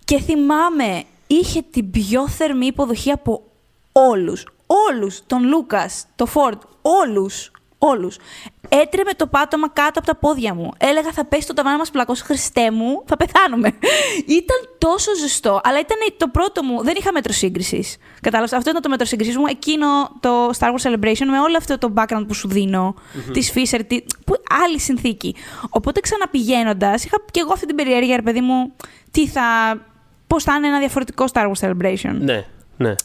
Και θυμάμαι, είχε την πιο θερμή υποδοχή από όλους. Όλους. Τον Λούκας, το Φόρτ, όλους. Όλους. Έτρεμε το πάτωμα κάτω από τα πόδια μου. Έλεγα θα πέσει το ταβάνι μας πλακός, Χριστέ μου, θα πεθάνουμε. ήταν τόσο ζεστό, αλλά ήταν το πρώτο μου, δεν είχα μέτρο σύγκρισης. Κατάλαβες, αυτό ήταν το μέτρο σύγκρισης μου, εκείνο το Star Wars Celebration με όλο αυτό το background που σου δίνω, της Fisher, τι, που, άλλη συνθήκη. Οπότε ξαναπηγαίνοντας, είχα και εγώ αυτή την περιέργεια, ρε παιδί μου, τι θα, πώς θα είναι ένα διαφορετικό Star Wars Celebration. Ναι, ναι.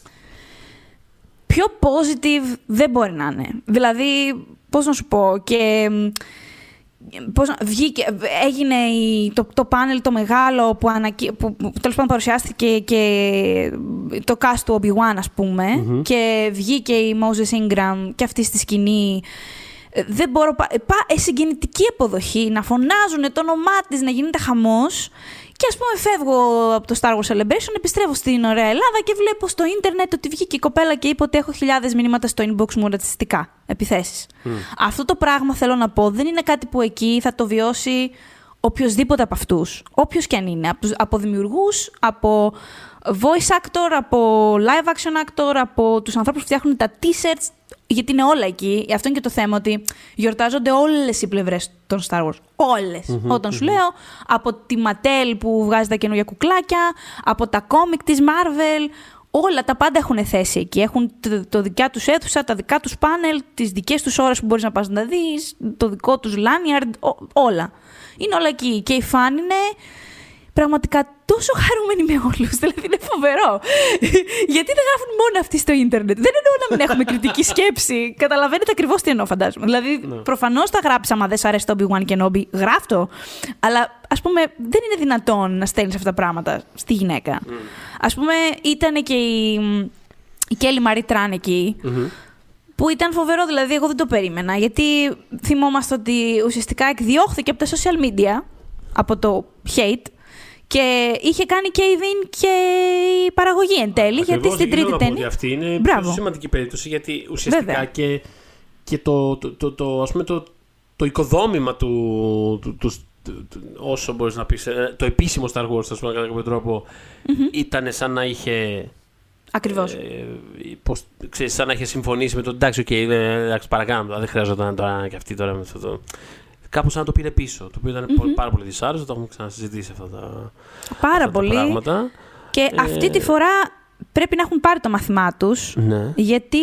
Πιο positive δεν μπορεί να είναι. Δηλαδή, πώς να σου πω, και... μ, Πώς να, βγήκε, έγινε η- το, το πάνελ το μεγάλο που, ανακοι, που, που τέλος πάντων παρουσιάστηκε και το cast του Obi-Wan ας πουμε και βγήκε η Moses Ingram και αυτή στη σκηνή Ε, δεν μπορώ. πα- πα- ε, συγκινητική αποδοχή, να φωνάζουν το όνομά της, να γίνεται χαμός. Και ας πούμε, φεύγω από το Star Wars Celebration, επιστρέφω στην ωραία Ελλάδα και βλέπω στο ίντερνετ ότι βγήκε η κοπέλα και είπε ότι έχω χιλιάδες μηνύματα στο inbox μου ρατσιστικά επιθέσεις. Αυτό το πράγμα θέλω να πω δεν είναι κάτι που εκεί θα το βιώσει οποιοδήποτε από αυτούς. Όποιος και αν είναι. Από, από δημιουργούς, από voice actor, από live action actor, από τους ανθρώπους που φτιάχνουν τα t-shirts. Γιατί είναι όλα εκεί. Αυτό είναι και το θέμα, ότι γιορτάζονται όλες οι πλευρές των Star Wars. Όλες. Όταν σου λέω, από τη Mattel που βγάζει τα καινούργια κουκλάκια, από τα κόμικ της Marvel. Όλα τα πάντα έχουν θέση εκεί. Έχουν το, το δικιά τους αίθουσα, τα δικά τους πάνελ, τις δικές τους ώρες που μπορείς να πας να δεις, το δικό τους lanyard, ό- όλα. Είναι όλα εκεί. Και η φαν είναι πραγματικά τόσο χαρούμενοι με όλους. Δηλαδή είναι φοβερό. Γιατί δεν γράφουν μόνο αυτοί στο ίντερνετ. Δεν εννοώ να μην έχουμε κριτική σκέψη. Καταλαβαίνετε ακριβώς τι εννοώ, φαντάζομαι. Δηλαδή, προφανώς θα γράψει άμα δεν σου αρέσει το Obi-Wan και Nobby, γράφ το. Αλλά ας πούμε, δεν είναι δυνατόν να στέλνεις αυτά τα πράγματα στη γυναίκα. Α πούμε, ήταν και η, η Κέλλη Μαρή Τράν εκεί. Που ήταν φοβερό, δηλαδή εγώ δεν το περίμενα. Γιατί θυμόμαστε ότι ουσιαστικά εκδιώχθηκε από τα social media, από το hate, και είχε κάνει και η Βιν και η παραγωγή εν τέλει, γιατί Ακριβώς, στην ήθελα τρίτη να πω ότι ταινία. αυτή είναι η Μπράβο. πιο σημαντική περίπτωση γιατί ουσιαστικά Βέβαια. και, και το, το, το, το, ας πούμε, το, το οικοδόμημα του, του, του, του- του- όσο μπορείς να πεις, ε, το επίσημο Star Wars, ας πούμε, κατά κάποιο τρόπο, ήταν σαν να είχε Ακριβώς. ε, πώς, ξέρεις, σαν να είχε συμφωνήσει με το εντάξει, οκ, ε, εντάξει, παρακάνω, δεν χρειαζόταν τώρα και αυτή τώρα με αυτό το. Κάπως σαν να το πήρε πίσω. Το οποίο ήταν πολύ- πάρα πολύ δυσάρεστο. Το έχουμε ξανασυζητήσει αυτά τα, Πάρα αυτά τα πολύ. πράγματα. Και Ε, αυτή τη φορά πρέπει να έχουν πάρει το μαθημά τους. Ναι. Γιατί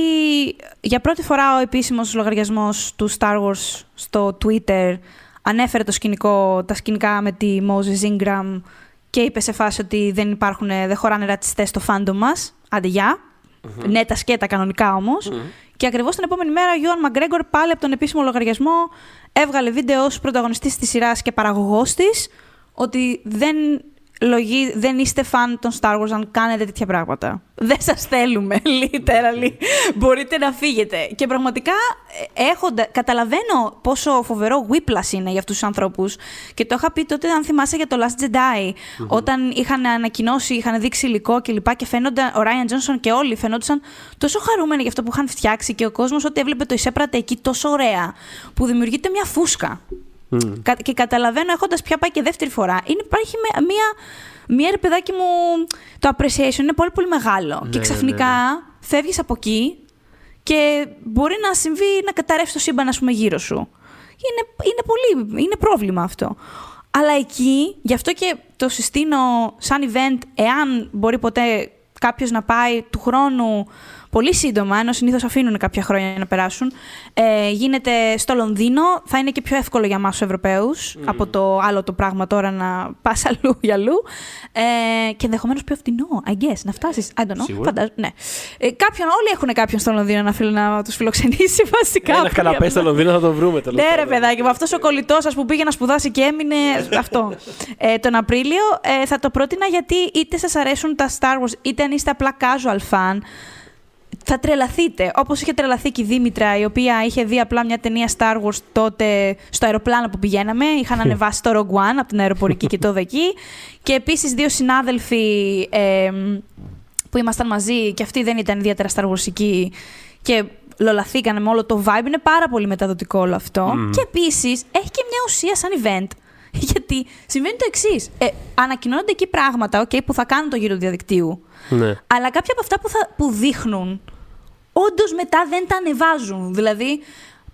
για πρώτη φορά ο επίσημος λογαριασμός του Star Wars στο Twitter ανέφερε το σκηνικό, τα σκηνικά με τη Moses Ingram και είπε σε φάση ότι δεν, υπάρχουν, δεν χωράνε ρατσιστές στο φάντο μας. Άντε γεια. Ναι, τα σκέτα κανονικά όμως. Και ακριβώς την επόμενη μέρα ο Γιώργος Μαγκρέγκορ πάλι από τον επίσημο λογαριασμό έβγαλε βίντεο ως πρωταγωνιστής της σειράς και παραγωγός της ότι δεν λογί, δεν είστε φαν των Star Wars αν κάνετε τέτοια πράγματα. Δεν σας θέλουμε, literally. Μπορείτε να φύγετε. Και πραγματικά ε, έχοντα, καταλαβαίνω πόσο φοβερό whiplash είναι για αυτούς τους ανθρώπους. Και το είχα πει τότε, αν θυμάσαι, για το Last Jedi. Όταν είχαν ανακοινώσει, είχαν δείξει υλικό κλπ. Και, και φαίνονταν, ο Ryan Johnson και όλοι φαινόντουσαν τόσο χαρούμενοι για αυτό που είχαν φτιάξει και ο κόσμος ότι έβλεπε το εισέπρατε εκεί τόσο ωραία. Που δημιουργείται μια φούσκα. Και καταλαβαίνω έχοντας πια πάει και δεύτερη φορά. Είναι, υπάρχει μια, μια ρε παιδάκι μου. Το appreciation είναι πολύ πολύ μεγάλο. Ναι, και ναι, ξαφνικά ναι, φεύγεις από εκεί και μπορεί να συμβεί να καταρρεύσει το σύμπαν, ας πούμε, γύρω σου. Είναι, είναι πολύ. Είναι πρόβλημα αυτό. Αλλά εκεί, γι' αυτό και το συστήνω σαν event, εάν μπορεί ποτέ κάποιος να πάει του χρόνου πολύ σύντομα, ενώ συνήθως αφήνουν κάποια χρόνια να περάσουν. Ε, γίνεται στο Λονδίνο. Θα είναι και πιο εύκολο για εμάς τους Ευρωπαίους από το άλλο το πράγμα τώρα να πας αλλού για αλλού. Ε, και ενδεχομένως πιο φτηνό, I guess, να φτάσεις. I don't know. Σίγουρα. Φαντάζομαι. Ναι. Ε, κάποιον, όλοι έχουν κάποιον στο Λονδίνο να, φιλ, να τους φιλοξενήσει βασικά. Ένα Πολύ καναπέ απλά. στο Λονδίνο θα το βρούμε τέλος Ναι, ρε παιδάκι μου, αυτός ο κολλητός σα που πήγε να σπουδάσει και έμεινε. αυτό. Ε, τον Απρίλιο ε, θα το πρότεινα γιατί είτε σας αρέσουν τα Star Wars, είτε αν είστε απλά casual fan, θα τρελαθείτε. Όπως είχε τρελαθεί και η Δήμητρα, η οποία είχε δει απλά μια ταινία Star Wars τότε στο αεροπλάνο που πηγαίναμε. Είχαν ανεβάσει το Rogue One από την αεροπορική και το εκεί. Και επίσης δύο συνάδελφοι ε, που ήμασταν μαζί και αυτοί δεν ήταν ιδιαίτερα Star Warsικοί και λολαθήκανε με όλο το vibe. Είναι πάρα πολύ μεταδοτικό όλο αυτό. Και επίσης έχει και μια ουσία σαν event. Γιατί συμβαίνει το εξής. Ε, ανακοινώνονται εκεί πράγματα okay, που θα κάνουν το γύρο του διαδικτύου. Ναι. Αλλά κάποια από αυτά που, θα, που δείχνουν, όντως μετά δεν τα ανεβάζουν. Δηλαδή,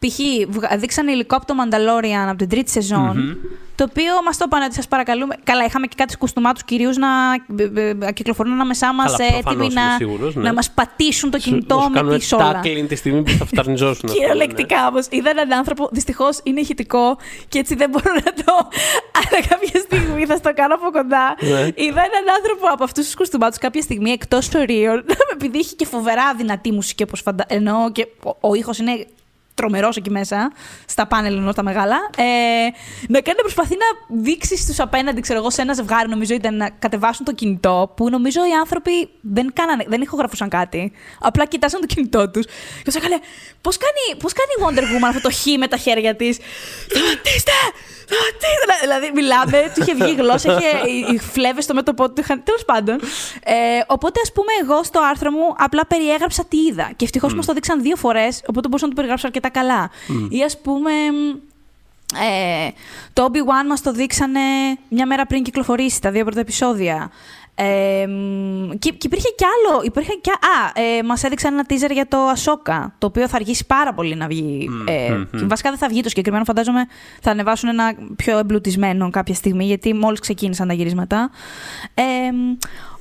π.χ. βγα- δείξανε υλικό από το Mandalorian από την τρίτη σεζόν, το οποίο μας το είπαν ότι σας παρακαλούμε. Καλά, είχαμε και κάτι κουστούμά τους κυρίου να ε, ε, κυκλοφορούν ανάμεσά μας Καλά, έτοιμοι προφανώς, να, είμαι σίγουρος, ναι. να μας πατήσουν το κινητό Σου με κάνουν τη σόλα. tackling τη στιγμή που θα φταρνιζώσουν. ας πούμε, Κυριολεκτικά όμως. Είδα έναν άνθρωπο, δυστυχώς είναι ηχητικό και έτσι δεν μπορώ να το. Αλλά κάποια στιγμή θα στο κάνω από κοντά. Ναι. Είδα έναν άνθρωπο από αυτούς τους κουστούμάτου κάποια στιγμή εκτός ορίων, επειδή έχει και φοβερά δυνατή μουσική όπως φαντα... Ενώ και ο, ο ήχος είναι τρομερός εκεί μέσα, στα πάνελ ενώ τα μεγάλα. Ε, να κάνει να προσπαθεί να δείξει στους απέναντι, ξέρω εγώ, σε ένα ζευγάρι, νομίζω ήταν να κατεβάσουν το κινητό, που νομίζω οι άνθρωποι δεν, κάνανε, δεν ηχογραφούσαν κάτι. Απλά κοιτάσαν το κινητό τους. Και τους έκανε, πώς κάνει, πώς κάνει η Wonder Woman αυτό το χ με τα χέρια της; Σταματήστε! Σταματήστε! Δηλαδή, μιλάμε, του είχε βγει η γλώσσα, είχε οι- οι φλέβε στο μέτωπό του είχαν. Τέλος πάντων. Ε, οπότε, ας πούμε, εγώ στο άρθρο μου απλά περιέγραψα τι είδα. Και ευτυχώς mm. μου το δείξαν δύο φορές, οπότε μπορούσα να το περιγράψω αρκετά καλά. Ή ας πούμε. Ε, το Obi-Wan μας το δείξανε μια μέρα πριν κυκλοφορήσει τα δύο πρώτα επεισόδια. Ε, μ, και, και υπήρχε κι άλλο. Υπήρχε κι, α, ε, μας έδειξαν ένα teaser για το Ahsoka, το οποίο θα αργήσει πάρα πολύ να βγει. ε, και βασικά δεν θα βγει το συγκεκριμένο, φαντάζομαι θα ανεβάσουν ένα πιο εμπλουτισμένο κάποια στιγμή, γιατί μόλις ξεκίνησαν τα γυρίσματα. Ε, μ,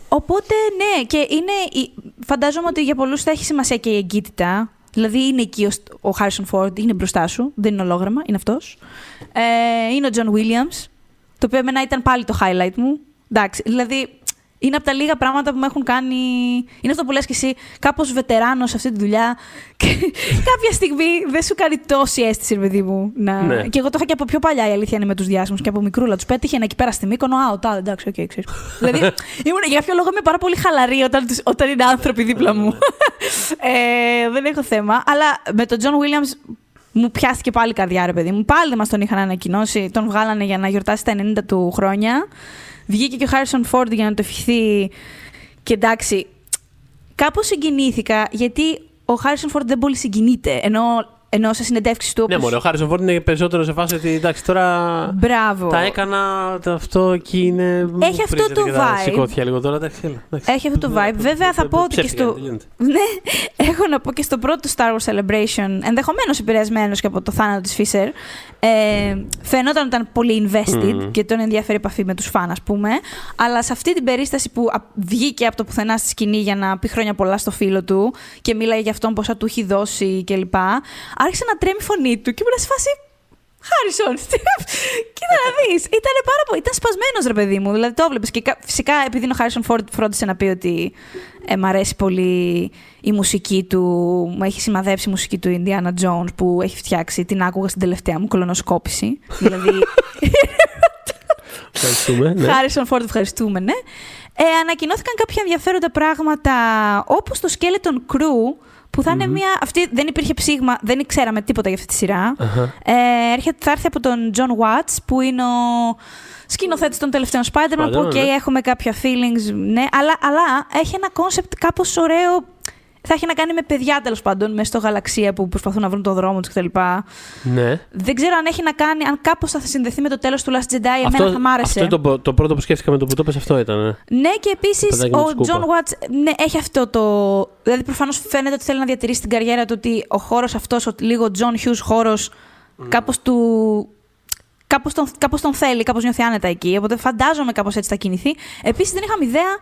οπότε, ναι, και είναι, η- φαντάζομαι ότι για πολλούς θα έχει σημασία και η εγκύτητα. Δηλαδή είναι εκεί ο, ο Harrison Ford, είναι μπροστά σου, δεν είναι ολόγραμμα, είναι αυτός. Ε, είναι ο John Williams, το οποίο εμένα ήταν πάλι το highlight μου. Εντάξει, δηλαδή είναι από τα λίγα πράγματα που με έχουν κάνει. Είναι αυτό που λες και εσύ, κάπως βετεράνο σε αυτή τη δουλειά. Και κάποια στιγμή δεν σου κάνει τόση αίσθηση, ρε παιδί μου. Να... Ναι. Και εγώ το είχα και από πιο παλιά η αλήθεια είναι με τους διάσημους και από μικρούλα. Τους πέτυχε ένα εκεί πέρα στη Μύκονο. Α, ο τάδε, εντάξει, οκ, ξέρεις. δηλαδή, ήμουν, για κάποιο λόγο είμαι πάρα πολύ χαλαρή όταν, τους- όταν είναι άνθρωποι δίπλα μου. ε, δεν έχω θέμα. Αλλά με τον John Williams μου πιάστηκε πάλι η καρδιά, ρε παιδί μου. Πάλι δεν μας τον είχαν ανακοινώσει. Τον βγάλανε για να γιορτάσει τα 90 του χρόνια. Βγήκε και ο Harrison Ford για να το ευχηθεί. Και εντάξει, κάπως συγκινήθηκα γιατί ο Harrison Ford δεν πολύ συγκινείται. Ενώ ενώ σε συνεντεύξεις του. Ναι, όπως- μωρέ, ο Χάρισον Φόρντ είναι περισσότερο σε φάση ότι εντάξει τώρα. Μπράβο. Τα έκανα το αυτό εκεί είναι. μου Έχει αυτό πρίζεται το και τα vibe. Σηκώθηκε λίγο τώρα. Εντάξει, έλα, εντάξει. Έχει αυτό το vibe. Βέβαια, θα πω ότι και Ψεύτηκα, στο. τελειώνεται. Ναι, έχω να πω και στο πρώτο Star Wars Celebration, ενδεχομένως επηρεασμένος και από το θάνατο της Fisher, ε, φαινόταν ότι ήταν πολύ invested Μμμ. και τον ενδιαφέρει η επαφή με τους φαν, ας πούμε. Αλλά σε αυτή την περίσταση που α- βγήκε από το πουθενά στη σκηνή για να πει χρόνια πολλά στο φίλο του και μίλαγε για αυτόν πόσα του έχει δώσει κλπ. Άρχισε να τρέμει η φωνή του και ήμουν σε φάση. Χάρισον. Κοίτα να δεις. Ήταν πάρα πολύ. Ήταν σπασμένος ρε παιδί μου. Δηλαδή το έβλεπες. Και κα- φυσικά επειδή είναι ο Χάρισον Φόρντ φρόντισε να πει ότι ε, μ' αρέσει πολύ η μουσική του. Μου έχει σημαδέψει η μουσική του Indiana Jones που έχει φτιάξει. Την άκουγα στην τελευταία μου κολονοσκόπηση. δηλαδή. Ευχαριστούμε. ναι. Χάρισον Φόρντ, ευχαριστούμε, ναι. Ε, ανακοινώθηκαν κάποια ενδιαφέροντα πράγματα όπως το Skeleton Crew που θα είναι μια. Αυτή δεν υπήρχε ψήγμα, δεν ξέραμε τίποτα για αυτή τη σειρά. Αχα. Ε, έρχεται, θα έρθει από τον John Watts που είναι ο σκηνοθέτης των τελευταίων Spider-Man που Spider-Man, οκ, ναι. έχουμε κάποια feelings, ναι, αλλά, αλλά έχει ένα concept κάπως ωραίο. Θα έχει να κάνει με παιδιά τέλος πάντων, μέσα στο γαλαξία που προσπαθούν να βρουν τον δρόμο τους κτλ. Ναι. Δεν ξέρω αν έχει να κάνει, αν κάπως θα συνδεθεί με το τέλος του Last Jedi. Εμένα Αυτό, θα μ' άρεσε. αυτό είναι το, πο- το πρώτο που σκέφτηκα με το που το πες αυτό ήταν. ε. Ναι, και επίσης Το παιδάκι με ο τη σκούπα. John Watts ναι, έχει αυτό το. Δηλαδή, προφανώς φαίνεται ότι θέλει να διατηρήσει την καριέρα του ότι ο χώρος αυτός, ο λίγο John Hughes χώρος, κάπως του. Κάπως τον, κάπως τον θέλει, κάπως νιώθει άνετα εκεί. Οπότε φαντάζομαι κάπως έτσι θα κινηθεί. Επίσης δεν είχαμε ιδέα.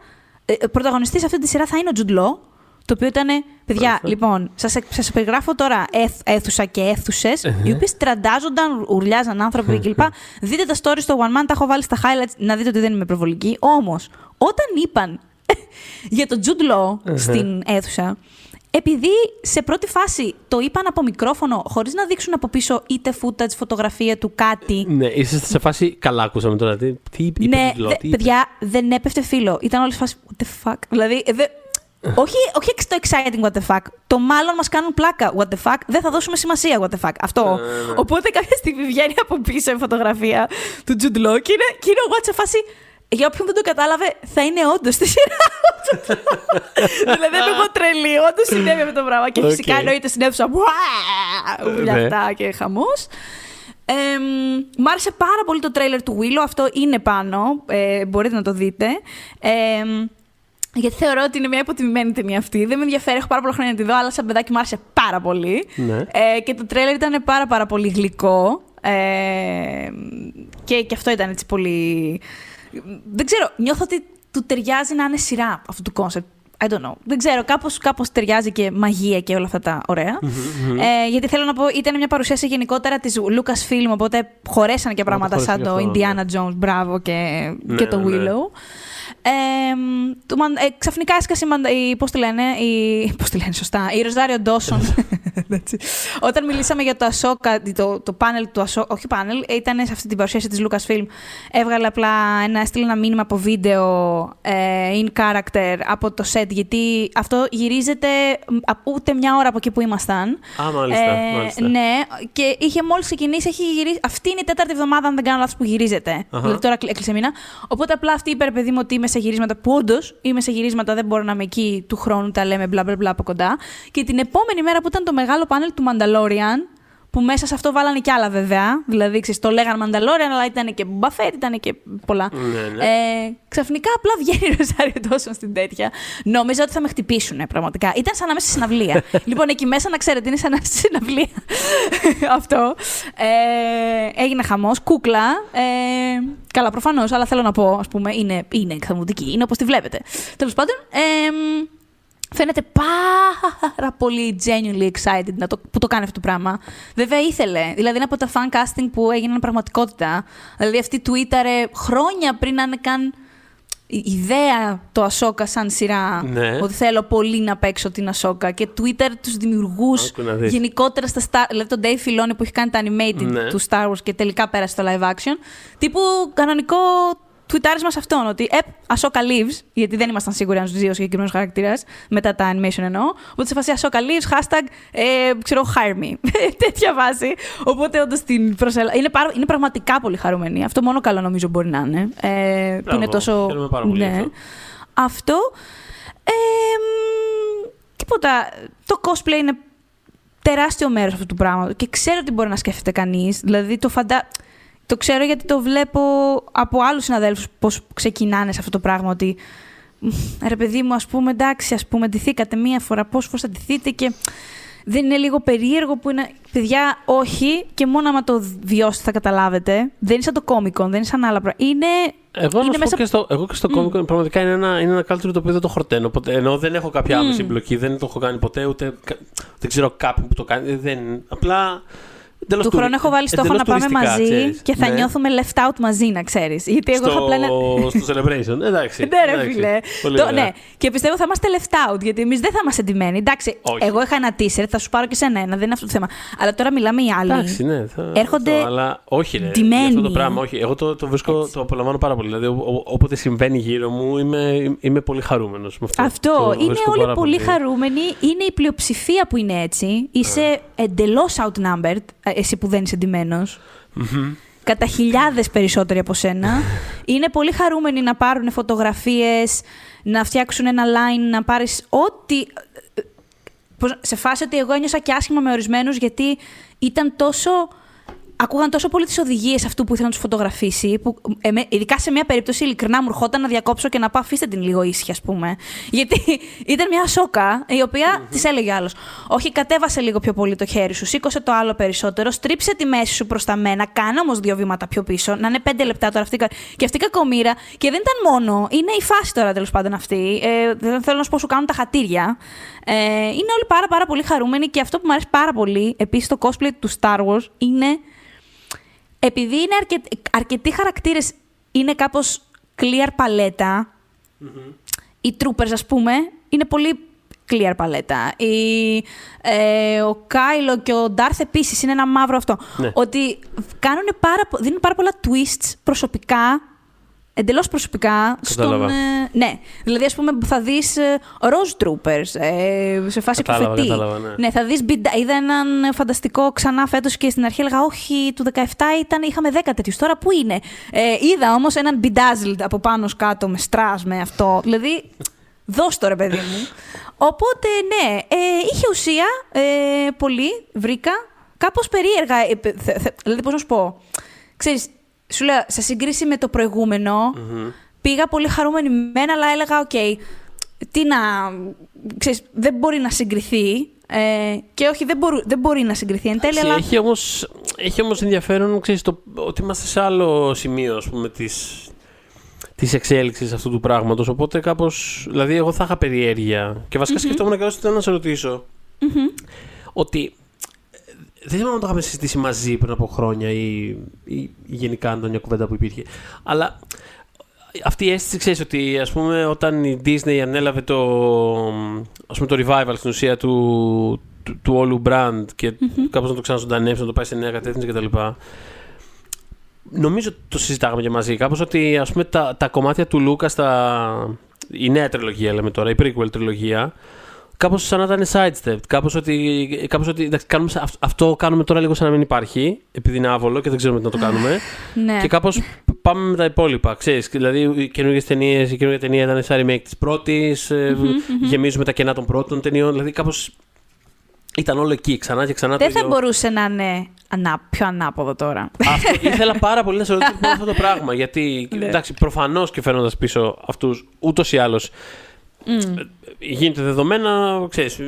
Ε, πρωταγωνιστής αυτή τη σειρά θα είναι ο Jude Law, το οποίο ήταν. Παιδιά, Μάλιστα. λοιπόν, σας, εκ- σας περιγράφω τώρα αίθ- αίθουσα και αίθουσες, οι οποίες τραντάζονταν, ουρλιάζαν άνθρωποι κλπ. δείτε τα stories στο One Man, τα έχω βάλει στα highlights, να δείτε ότι δεν είμαι προβολική. Όμως, όταν είπαν για τον Jude Law στην αίθουσα, επειδή σε πρώτη φάση το είπαν από μικρόφωνο, χωρίς να δείξουν από πίσω είτε footage, φωτογραφία του κάτι. Ναι, είσαστε σε φάση. Καλά, ακούσαμε τώρα. Τι, τι είπε, ναι, τι, δε- τι είπε. παιδιά, δεν έπεφτε φύλλο. Ήταν όλοι σε φάση. What the fuck. Δηλαδή, ε, δε- όχι, όχι το exciting what the fuck. Το μάλλον μας κάνουν πλάκα what the fuck. Δεν θα δώσουμε σημασία what the fuck. Αυτό. ναι. Οπότε κάποια στιγμή βγαίνει από πίσω η φωτογραφία του Jude Law και είναι, και είναι ο Watts σε φάση. Για όποιον δεν το κατάλαβε, θα είναι όντως στη σειρά. ο Jude Law. δηλαδή δεν είμαι εγώ τρελή. Όντως συνέβη αυτό το πράγμα. Και Οκ. φυσικά εννοείται στην αίθουσα. «Ουα!» Ούλια Ναι. αυτά και χαμός. Ε, μ' άρεσε πάρα πολύ το τρέιλερ του Willow. Αυτό είναι πάνω. Ε, μπορείτε να το δείτε. Ε, γιατί θεωρώ ότι είναι μια υποτιμημένη ταινία αυτή. Δεν με ενδιαφέρει, έχω πάρα πολλά χρόνια να τη δω, αλλά σαν παιδάκι μου άρεσε πάρα πολύ. Ναι. Ε, και το τρέιλερ ήταν πάρα πάρα πολύ γλυκό. Ε, και, και αυτό ήταν έτσι πολύ... Δεν ξέρω, νιώθω ότι του ταιριάζει να είναι σειρά αυτού του concept. I don't know. Δεν ξέρω, κάπως, κάπως ταιριάζει και μαγεία και όλα αυτά τα ωραία. Ε, γιατί θέλω να πω, ήταν μια παρουσίαση γενικότερα της Lucasfilm, οπότε χωρέσαν και πράγματα χωρέσει σαν και το αυτό, Indiana Jones, μπράβο, και, Ναι, και το ναι. Willow. Ε, του Μαν- ε, ξαφνικά έσκασε η, Μαντα- η, πώς τη λένε, η, πώς τη λένε σωστά, η Ροζάριο Ντόσον. Εντάξει. Όταν μιλήσαμε για το Ασόκα, το, το πάνελ του Ασόκα, όχι πάνελ, ήταν σε αυτή την παρουσίαση της Lucasfilm, έβγαλε απλά ένα, έστειλε ένα μήνυμα από βίντεο ε, in character από το set, γιατί αυτό γυρίζεται μ, α- ούτε μια ώρα από εκεί που ήμασταν. Α, μάλιστα. Ε, μάλιστα. Ναι, και είχε μόλις ξεκινήσει, έχει γυρίσει. Αυτή είναι η τέταρτη εβδομάδα, αν δεν κάνω λάθος, που γυρίζεται. Αχα. Δηλαδή τώρα κλ- έκλεισε μήνα. Οπότε απλά αυτή είπε, ρε παιδί μου, ότι είμαι σε γυρίσματα που όντως είμαι σε γυρίσματα, δεν μπορώ να είμαι εκεί του χρόνου, τα λέμε μπλα μπλα μπλα από κοντά. Και την επόμενη μέρα που ήταν το μεγάλο πάνελ του Mandalorian, που μέσα σε αυτό βάλανε κι άλλα βέβαια. Δηλαδή, ξέρεις, το λέγανε Mandalorian, αλλά ήταν και Buffett, ήταν και πολλά. Ναι, ναι. Ε, ξαφνικά απλά βγαίνει η Ροζάριο Ντόσον στην τέτοια. Νόμιζα ότι θα με χτυπήσουν πραγματικά. Ήταν σαν να είμαι στη συναυλία. λοιπόν, εκεί μέσα να ξέρετε, είναι σαν να είστε στη συναυλία. Αυτό. Ε, έγινε χαμός. Κούκλα. Ε, καλά, προφανώς, αλλά θέλω να πω, ας πούμε, είναι, είναι εκθαμβωτική. Είναι όπως τη βλέπετε. Τέλος πάντων. Ε, Φαίνεται πάρα πολύ genuinely excited να το, που το κάνει αυτό το πράγμα. Βέβαια ήθελε. Δηλαδή είναι από τα fan casting που έγιναν πραγματικότητα. Δηλαδή αυτή τουίταρε χρόνια πριν να είναι καν η ιδέα το Ασόκα σαν σειρά. Ναι. Ότι θέλω πολύ να παίξω την Ασόκα. Και Twitter τους δημιουργούς Άκου να δεις. γενικότερα στα Star... Δηλαδή τον Dave Filoni που έχει κάνει τα animated Ναι. του Star Wars και τελικά πέρασε στο live action. Τύπου κανονικό τουιτάρισμα σε αυτόν. Ότι επ, Ασόκα lives, γιατί δεν ήμασταν σίγουροι αν ζει ο συγκεκριμένο χαρακτήρα, μετά τα animation εννοώ. Οπότε σε φάση Ασόκα lives, hashtag, ε, ξέρω, hire me. Τέτοια βάση. Οπότε όντως την προσέλα. Είναι, πάρα- είναι πραγματικά πολύ χαρούμενη. Αυτό μόνο καλό νομίζω μπορεί να είναι. Ε, που Μπράβο. είναι τόσο. Χαίρομαι πάρα πολύ γι' αυτό. Αυτό. Ε, μ, τίποτα. Το cosplay είναι τεράστιο μέρος αυτού του πράγματος. Και ξέρω τι μπορεί να σκέφτεται κανείς. Δηλαδή το φαντα... Το ξέρω γιατί το βλέπω από άλλους συναδέλφους πώς ξεκινάνε σε αυτό το πράγμα. Ότι ρε παιδί μου, ας πούμε, εντάξει, ας πούμε, ντυθήκατε μία φορά, πόσε φορέ θα ντυθείτε και δεν είναι λίγο περίεργο που είναι. Παιδιά, όχι, και μόνο άμα το βιώσετε θα καταλάβετε. Δεν είναι σαν το κόμικον, δεν είναι σαν άλλα πράγματα. Είναι. Εγώ, είναι να μέσα... και στο, εγώ και στο mm. κόμικο πραγματικά είναι ένα, είναι ένα culture το οποίο δεν το χορταίνω. Ποτέ, ενώ δεν έχω κάποια mm. άμεση εμπλοκή, δεν το έχω κάνει ποτέ, ούτε δεν ξέρω κάποιον που το κάνει. Δεν, απλά του χρόνου έχω βάλει στόχο να πάμε μαζί ξέρεις. και θα ναι. νιώθουμε left out μαζί, να ξέρεις. Γιατί εγώ στο... είχα πλέον. στο celebration, εντάξει. ναι, ρε φίλε. Το, ναι. Και πιστεύω θα είμαστε left out, γιατί εμείς δεν θα είμαστε εντυμένοι. Εντάξει, Όχι. εγώ είχα ένα t-shirt, θα σου πάρω και σε ένα, δεν είναι αυτό το θέμα. Αλλά τώρα μιλάμε οι άλλοι. Εντάξει, ναι, θα... Έρχονται. Αυτό, αλλά όχι, ρε. Ντυμένοι. Αυτό το πράγμα, όχι. Εγώ το, το βρίσκω, Έτσι. το απολαμβάνω πάρα πολύ. Δηλαδή, όποτε συμβαίνει γύρω μου, είμαι, είμαι πολύ χαρούμενος με αυτό. Αυτό. είναι όλοι πολύ χαρούμενοι. Είναι η πλειοψηφία που είναι έτσι. Είσαι εντελώς outnumbered, ε, εσύ που δεν είσαι εντυμένο. Κατά χιλιάδες περισσότεροι από σένα. Είναι πολύ χαρούμενοι να πάρουν φωτογραφίες, να φτιάξουν ένα line, να πάρεις ό,τι. Σε φάση ότι εγώ ένιωσα και άσχημα με ορισμένους γιατί ήταν τόσο ακούγαν τόσο πολύ τις οδηγίες αυτού που ήθελα να τους φωτογραφίσει, που εμέ, ειδικά σε μια περίπτωση ειλικρινά μου ερχόταν να διακόψω και να πάω αφήστε την λίγο ήσυχη, ας πούμε. Γιατί ήταν μια σόκα η οποία mm-hmm. της έλεγε άλλος. Όχι, κατέβασε λίγο πιο πολύ το χέρι σου, σήκωσε το άλλο περισσότερο, στρίψε τη μέση σου προς τα μένα, κάνε όμως δύο βήματα πιο πίσω, να είναι πέντε λεπτά τώρα αυτή. Και αυτή η κακομήρα. Και δεν ήταν μόνο, είναι η φάση τώρα τέλος πάντων αυτή. Ε, δεν θέλω να σου πω σου κάνουν τα χατήρια. Ε, είναι όλοι πάρα, πάρα πολύ χαρούμενοι και αυτό που μου αρέσει πάρα πολύ επίσης το cosplay του Star Wars είναι επειδή είναι αρκε... αρκετοί χαρακτήρες είναι κάπως clear παλέτα, οι troopers ας πούμε είναι πολύ clear παλέτα. Η, ε, ο Κάιλο και ο Ντάρθ επίσης είναι ένα μαύρο αυτό. Ναι. Ότι κάνουν πάρα, δίνουν πάρα πολλά twists προσωπικά εντελώς προσωπικά. Στον, ε, ναι. Δηλαδή, ας πούμε, θα δεις ε, Rose Troopers ε, σε φάση κατάλαβα, Κατάλαβα, ναι. ναι, θα δεις. Είδα έναν φανταστικό ξανά φέτος και στην αρχή έλεγα Όχι, του 17 ήταν, είχαμε 10 τέτοιους. Τώρα πού είναι; Ε, είδα όμως έναν bedazzled από πάνω κάτω με στρας με αυτό. Δηλαδή, δώσ' το ρε παιδί μου. Οπότε, ναι, ε, είχε ουσία ε, πολύ, βρήκα. Κάπως περίεργα, ε, δηλαδή πώς να σου πω. Ξέρεις, σου λέω, σε σύγκριση με το προηγούμενο πήγα πολύ χαρούμενη μεν, αλλά έλεγα, οκ, τι να... Ξέρεις, δεν μπορεί να συγκριθεί. Ε, και όχι, δεν, μπορού, δεν μπορεί να συγκριθεί εν τέλει, αλλά... Έχει όμως, έχει όμως ενδιαφέρον, ξέρεις, το, ότι είμαστε σε άλλο σημείο, ας πούμε, της, της εξέλιξης αυτού του πράγματος. Οπότε κάπως, δηλαδή εγώ θα είχα περιέργεια. Και βασικά mm-hmm. σκεφτόμουν και θέλω να σε ρωτήσω. Ότι δεν θυμάμαι αν το είχαμε συζητήσει μαζί πριν από χρόνια ή, ή γενικά αν ήταν μια κουβέντα που υπήρχε. Αλλά αυτή η αίσθηση ξέρεις ότι ας πούμε όταν η Disney ανέλαβε το, ας πούμε, το revival στην ουσία του, του, του όλου brand και mm-hmm. κάπως να το ξαναζωντανεύσει, να το πάει σε νέα κατεύθυνση κτλ. Νομίζω το συζητάγαμε και μαζί κάπως ότι ας πούμε τα, τα κομμάτια του Λούκα στα, η νέα τριλογία λέμε τώρα, η prequel τριλογία Κάπως σαν να ήταν sidestep. Κάπως ότι, κάπως ότι εντάξει, κάνουμε, αυτό κάνουμε τώρα λίγο σαν να μην υπάρχει, επειδή είναι άβολο και δεν ξέρουμε τι να το κάνουμε. ναι. Και κάπως πάμε με τα υπόλοιπα. Ξέρεις, δηλαδή, οι καινούργιες ταινίες, η καινούργια ταινία ήταν σαν remake της πρώτης, mm-hmm, mm-hmm. γεμίζουμε τα κενά των πρώτων ταινιών. Δηλαδή, κάπως ήταν όλο εκεί ξανά και ξανά. Δεν θα μπορούσε να είναι ανά, πιο ανάποδο τώρα. Αυτό, ήθελα πάρα πολύ να σε ρωτήσω αυτό το πράγμα. Γιατί, ναι. εντάξει, προφανώς και φέρνοντα πίσω αυτούς ούτως ή άλλως Mm. Γίνεται δεδομένα, ξέρεις... Ε,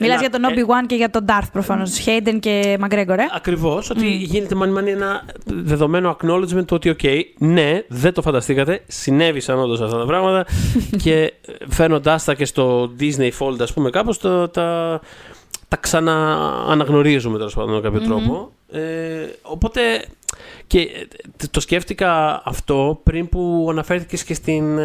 Μιλάς για τον Obi-Wan και για τον Darth προφανώς, Hayden και McGregor, ε; Ακριβώς, ότι γίνεται μάνι μάνι ένα δεδομένο acknowledgement του ότι, οκ, ναι, δεν το φανταστήκατε, συνέβησαν όντως αυτά τα πράγματα και φέρνοντάς τα και στο Disney fold, ας πούμε, κάπως τα, τα, τα ξανααναγνωρίζουμε, τέλος πάντων, με κάποιο τρόπο. Ε, οπότε, και το σκέφτηκα αυτό πριν που αναφέρθηκες και στην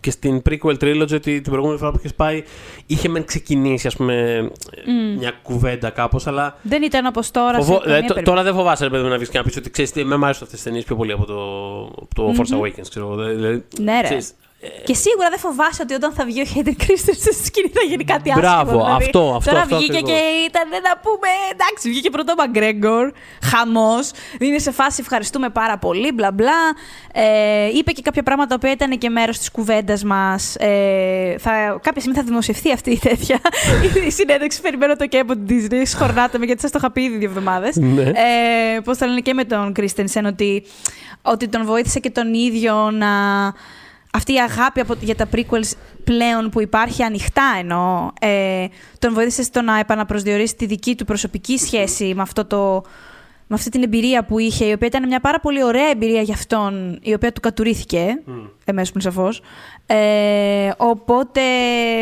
και στην prequel trilogy ότι την προηγούμενη φορά που είχες πάει είχε μεν ξεκινήσει ας πούμε, μια κουβέντα κάπως, αλλά. Δεν ήταν όπως τώρα. Φοβό... Δηλαδή, τώρα δεν φοβάσαι παιδί, να βγεις και να πεις ότι ξέρεις τι, με αρέσουν αυτές τις ταινίες πιο πολύ από το, το Force Awakens. Ξέρω, δηλαδή, ναι, ρε. Και σίγουρα δεν φοβάσαι ότι όταν θα βγει ο Χέιντερ Κρίστερ στη σκηνή θα γίνει κάτι άσχημο. Μπράβο, δηλαδή. αυτό, αυτό, Τώρα αυτό βγήκε ακριβώς. και ήταν να πούμε. Εντάξει, βγήκε πρώτο ο Μαγκρέγκορ. Χαμός. Είναι σε φάση ευχαριστούμε πάρα πολύ. Μπλα μπλα. Ε, είπε και κάποια πράγματα που ήταν και μέρος της κουβέντας μας. Ε, θα, κάποια στιγμή θα δημοσιευθεί αυτή η τέτοια. η συνέντευξη περιμένω το και από την Disney. Σχορνάτε με γιατί σας το είχα πει ήδη δύο εβδομάδες. Ναι. Ε, Πώς θα λένε και με τον Κρίστενσεν ότι, ότι τον βοήθησε και τον ίδιο να. Αυτή η αγάπη από, για τα prequels πλέον που υπάρχει ανοιχτά εννοώ, ε, τον βοήθησε στο να επαναπροσδιορίσει τη δική του προσωπική σχέση με, αυτό το, με αυτή την εμπειρία που είχε, η οποία ήταν μια πάρα πολύ ωραία εμπειρία για αυτόν, η οποία του κατουρίθηκε, mm. εμέσως πλην σαφώς. Ε, οπότε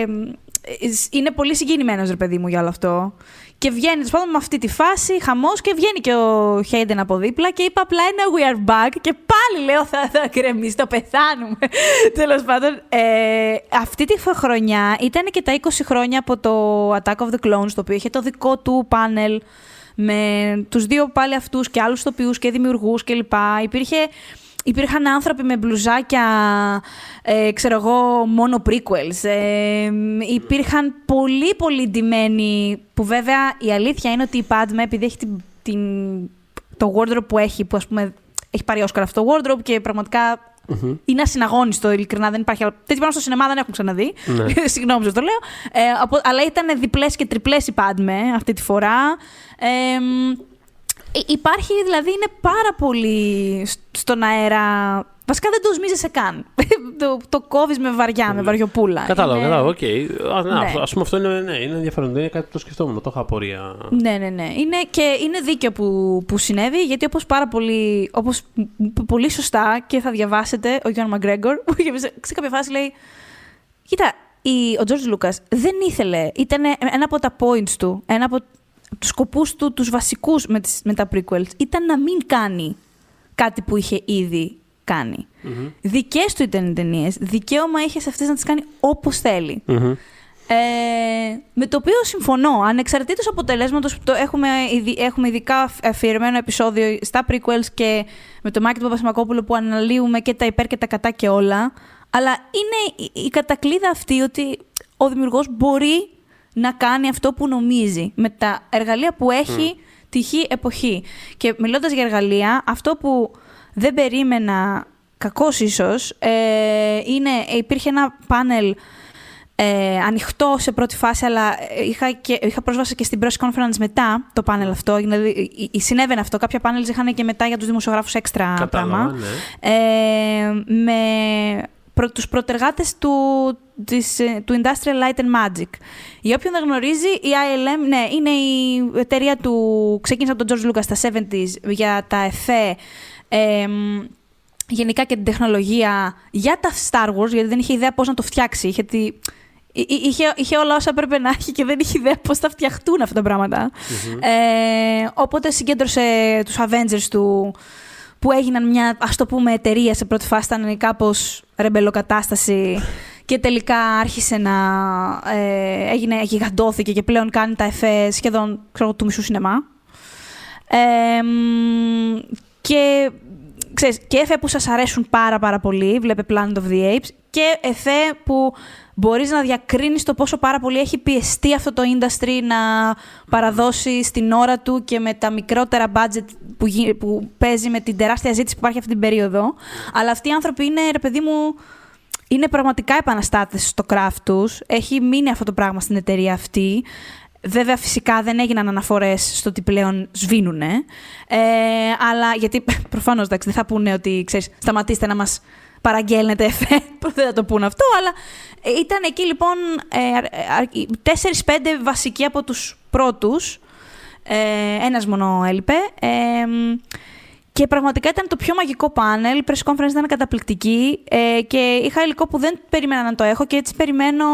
ε, είναι πολύ συγκινημένος ρε παιδί μου για όλο αυτό. Και βγαίνει, τέλος πάντων, με αυτή τη φάση, χαμός και βγαίνει και ο Χέιντεν από δίπλα και είπα απλά ένα We are back. Και πάλι λέω θα, θα γκρεμίσει, το πεθάνουμε. Τέλος πάντων, ε, αυτή τη χρονιά ήταν και τα 20 χρόνια από το Attack of the Clones, το οποίο είχε το δικό του πάνελ με τους δύο πάλι αυτούς και άλλους τοπιούς και δημιουργούς κλπ. Υπήρχε Υπήρχαν άνθρωποι με μπλουζάκια, ε, ξέρω εγώ, μόνο prequels. Ε, υπήρχαν πολύ πολύ ντυμένοι, που βέβαια η αλήθεια είναι ότι η Padme, επειδή έχει την, την, το wardrobe που έχει, που ας πούμε έχει πάρει Όσκαρ αυτό το wardrobe και πραγματικά Μμμ. είναι ασυναγώνιστο, ειλικρινά δεν υπάρχει άλλο. Τέτοιο πράγμα στο σινεμά δεν έχουν ξαναδεί. Ναι. Συγγνώμη που το λέω. Ε, απο- αλλά ήταν διπλές και τριπλές η Padme αυτή τη φορά. Ε, μ, Υ- Υπάρχει, δηλαδή, είναι πάρα πολύ σ- στον αέρα. Βασικά δεν το οσμίζεσαι καν. το, το κόβεις με βαριά, με βαριοπούλα. Κατάλαβα, Είναι- κατάλαβα, οκ. Α, ναι, Ναι. αυτό- ας πούμε αυτό είναι, ναι, είναι ενδιαφέρον. Είναι κάτι που το σκεφτόμουν, το είχα απορία. Ναι, ναι, ναι. Είναι, και είναι δίκαιο που, που συνέβη, γιατί όπως πάρα πολύ, όπως π- πολύ σωστά και θα διαβάσετε, ο Γιούαν Μαγκρέγκορ, που είχε πει σε- σε κάποια φάση λέει, κοίτα, η, ο Τζόρτζ Λούκας δεν ήθελε, ήταν ένα από τα points του, ένα από τους σκοπούς του, τους βασικούς με, τις, με τα prequels, ήταν να μην κάνει κάτι που είχε ήδη κάνει. Μμμ. Δικές του ήταν οι ταινίες, δικαίωμα είχες σε αυτές να τις κάνει όπως θέλει. Μμμ. Ε, με το οποίο συμφωνώ. Ανεξαρτήτως αποτελέσματος, το έχουμε, ειδι- έχουμε ειδικά αφιερωμένο επεισόδιο στα prequels και με το Μάκη του Παπασημακόπουλο που αναλύουμε και τα υπέρ και τα κατά και όλα. Αλλά είναι η, η κατακλείδα αυτή ότι ο δημιουργός μπορεί να κάνει αυτό που νομίζει με τα εργαλεία που έχει τυχή εποχή. Και μιλώντας για εργαλεία, αυτό που δεν περίμενα, κακός ίσως, ε, είναι, υπήρχε ένα πάνελ ε, ανοιχτό σε πρώτη φάση, αλλά ε, είχα, και, είχα πρόσβαση και στην press conference μετά το πάνελ αυτό. Δηλαδή, ε, ε, συνέβαινε αυτό. Κάποια πάνελ είχαν και μετά για τους δημοσιογράφους έξτρα Κατάλαβα, πράγμα. ναι. Ε, με προ, τους προτεργάτες του, της, ε, του Industrial Light and Magic. Για όποιον δεν γνωρίζει, η ILM ναι, είναι η εταιρεία του... Ξεκίνησε από τον George Lucas στα 70s για τα εφέ, ε, γενικά και την τεχνολογία για τα Star Wars, γιατί δεν είχε ιδέα πώς να το φτιάξει. Είχε, τη... εί- εί- είχε, είχε όλα όσα έπρεπε να έχει και δεν είχε ιδέα πώς θα φτιαχτούν αυτά τα πραγματα Ε, οπότε συγκέντρωσε τους Avengers του που έγιναν μια, ας το πούμε, εταιρεία σε πρώτη φάση, ήταν κάπως ρεμπελοκατάσταση και τελικά άρχισε να ε, έγινε, γιγαντώθηκε και πλέον κάνει τα εφέ σχεδόν ξέρω, του μισού σινεμά. Ε, μ, και ξέρεις, και εφέ που σας αρέσουν πάρα πάρα πολύ, βλέπε Planet of the Apes, και εφέ που μπορείς να διακρίνεις το πόσο πάρα πολύ έχει πιεστεί αυτό το industry να παραδώσει στην ώρα του και με τα μικρότερα budget που, γι- που παίζει με την τεράστια ζήτηση που υπάρχει αυτή την περίοδο. Αλλά αυτοί οι άνθρωποι είναι, ρε παιδί μου, είναι πραγματικά επαναστάτες στο craft τους. Έχει μείνει αυτό το πράγμα στην εταιρεία αυτή. Βέβαια, φυσικά δεν έγιναν αναφορές στο ότι πλέον σβήνουνε. Ε, αλλά γιατί προφανώς εντάξει, δεν θα πούνε ότι ξέρεις, σταματήστε να μας παραγγέλνετε εφέ. δεν θα το πούνε αυτό, αλλά ε, ήταν εκεί λοιπόν ε, τέσσερις-πέντε βασικοί από τους πρώτους. Ε, ένας μόνο έλειπε. Ε, και πραγματικά ήταν το πιο μαγικό πάνελ. Η press conference ήταν καταπληκτική ε, και είχα υλικό που δεν περίμενα να το έχω και έτσι περιμένω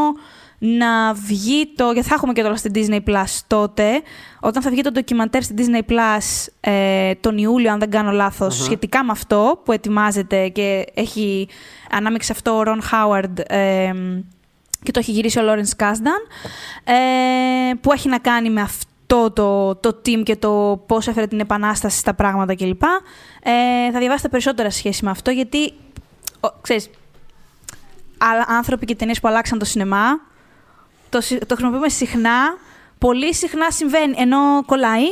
να βγει το. Γιατί θα έχουμε και τώρα στην Disney Plus τότε. Όταν θα βγει το ντοκιμαντέρ στην Disney Plus ε, τον Ιούλιο, αν δεν κάνω λάθος, σχετικά με αυτό που ετοιμάζεται και έχει ανάμειξη αυτό ο Ron Howard. ε, και το έχει γυρίσει ο Lawrence Kasdan, ε, που έχει να κάνει με αυτό το, το team και το πώς έφερε την επανάσταση στα πράγματα κλπ. Ε, θα διαβάσετε περισσότερα σε σχέση με αυτό, γιατί, ο, ξέρεις, άνθρωποι και ταινίες που αλλάξαν το σινεμά. Το, το χρησιμοποιούμε συχνά. Πολύ συχνά συμβαίνει, ενώ κολλάει.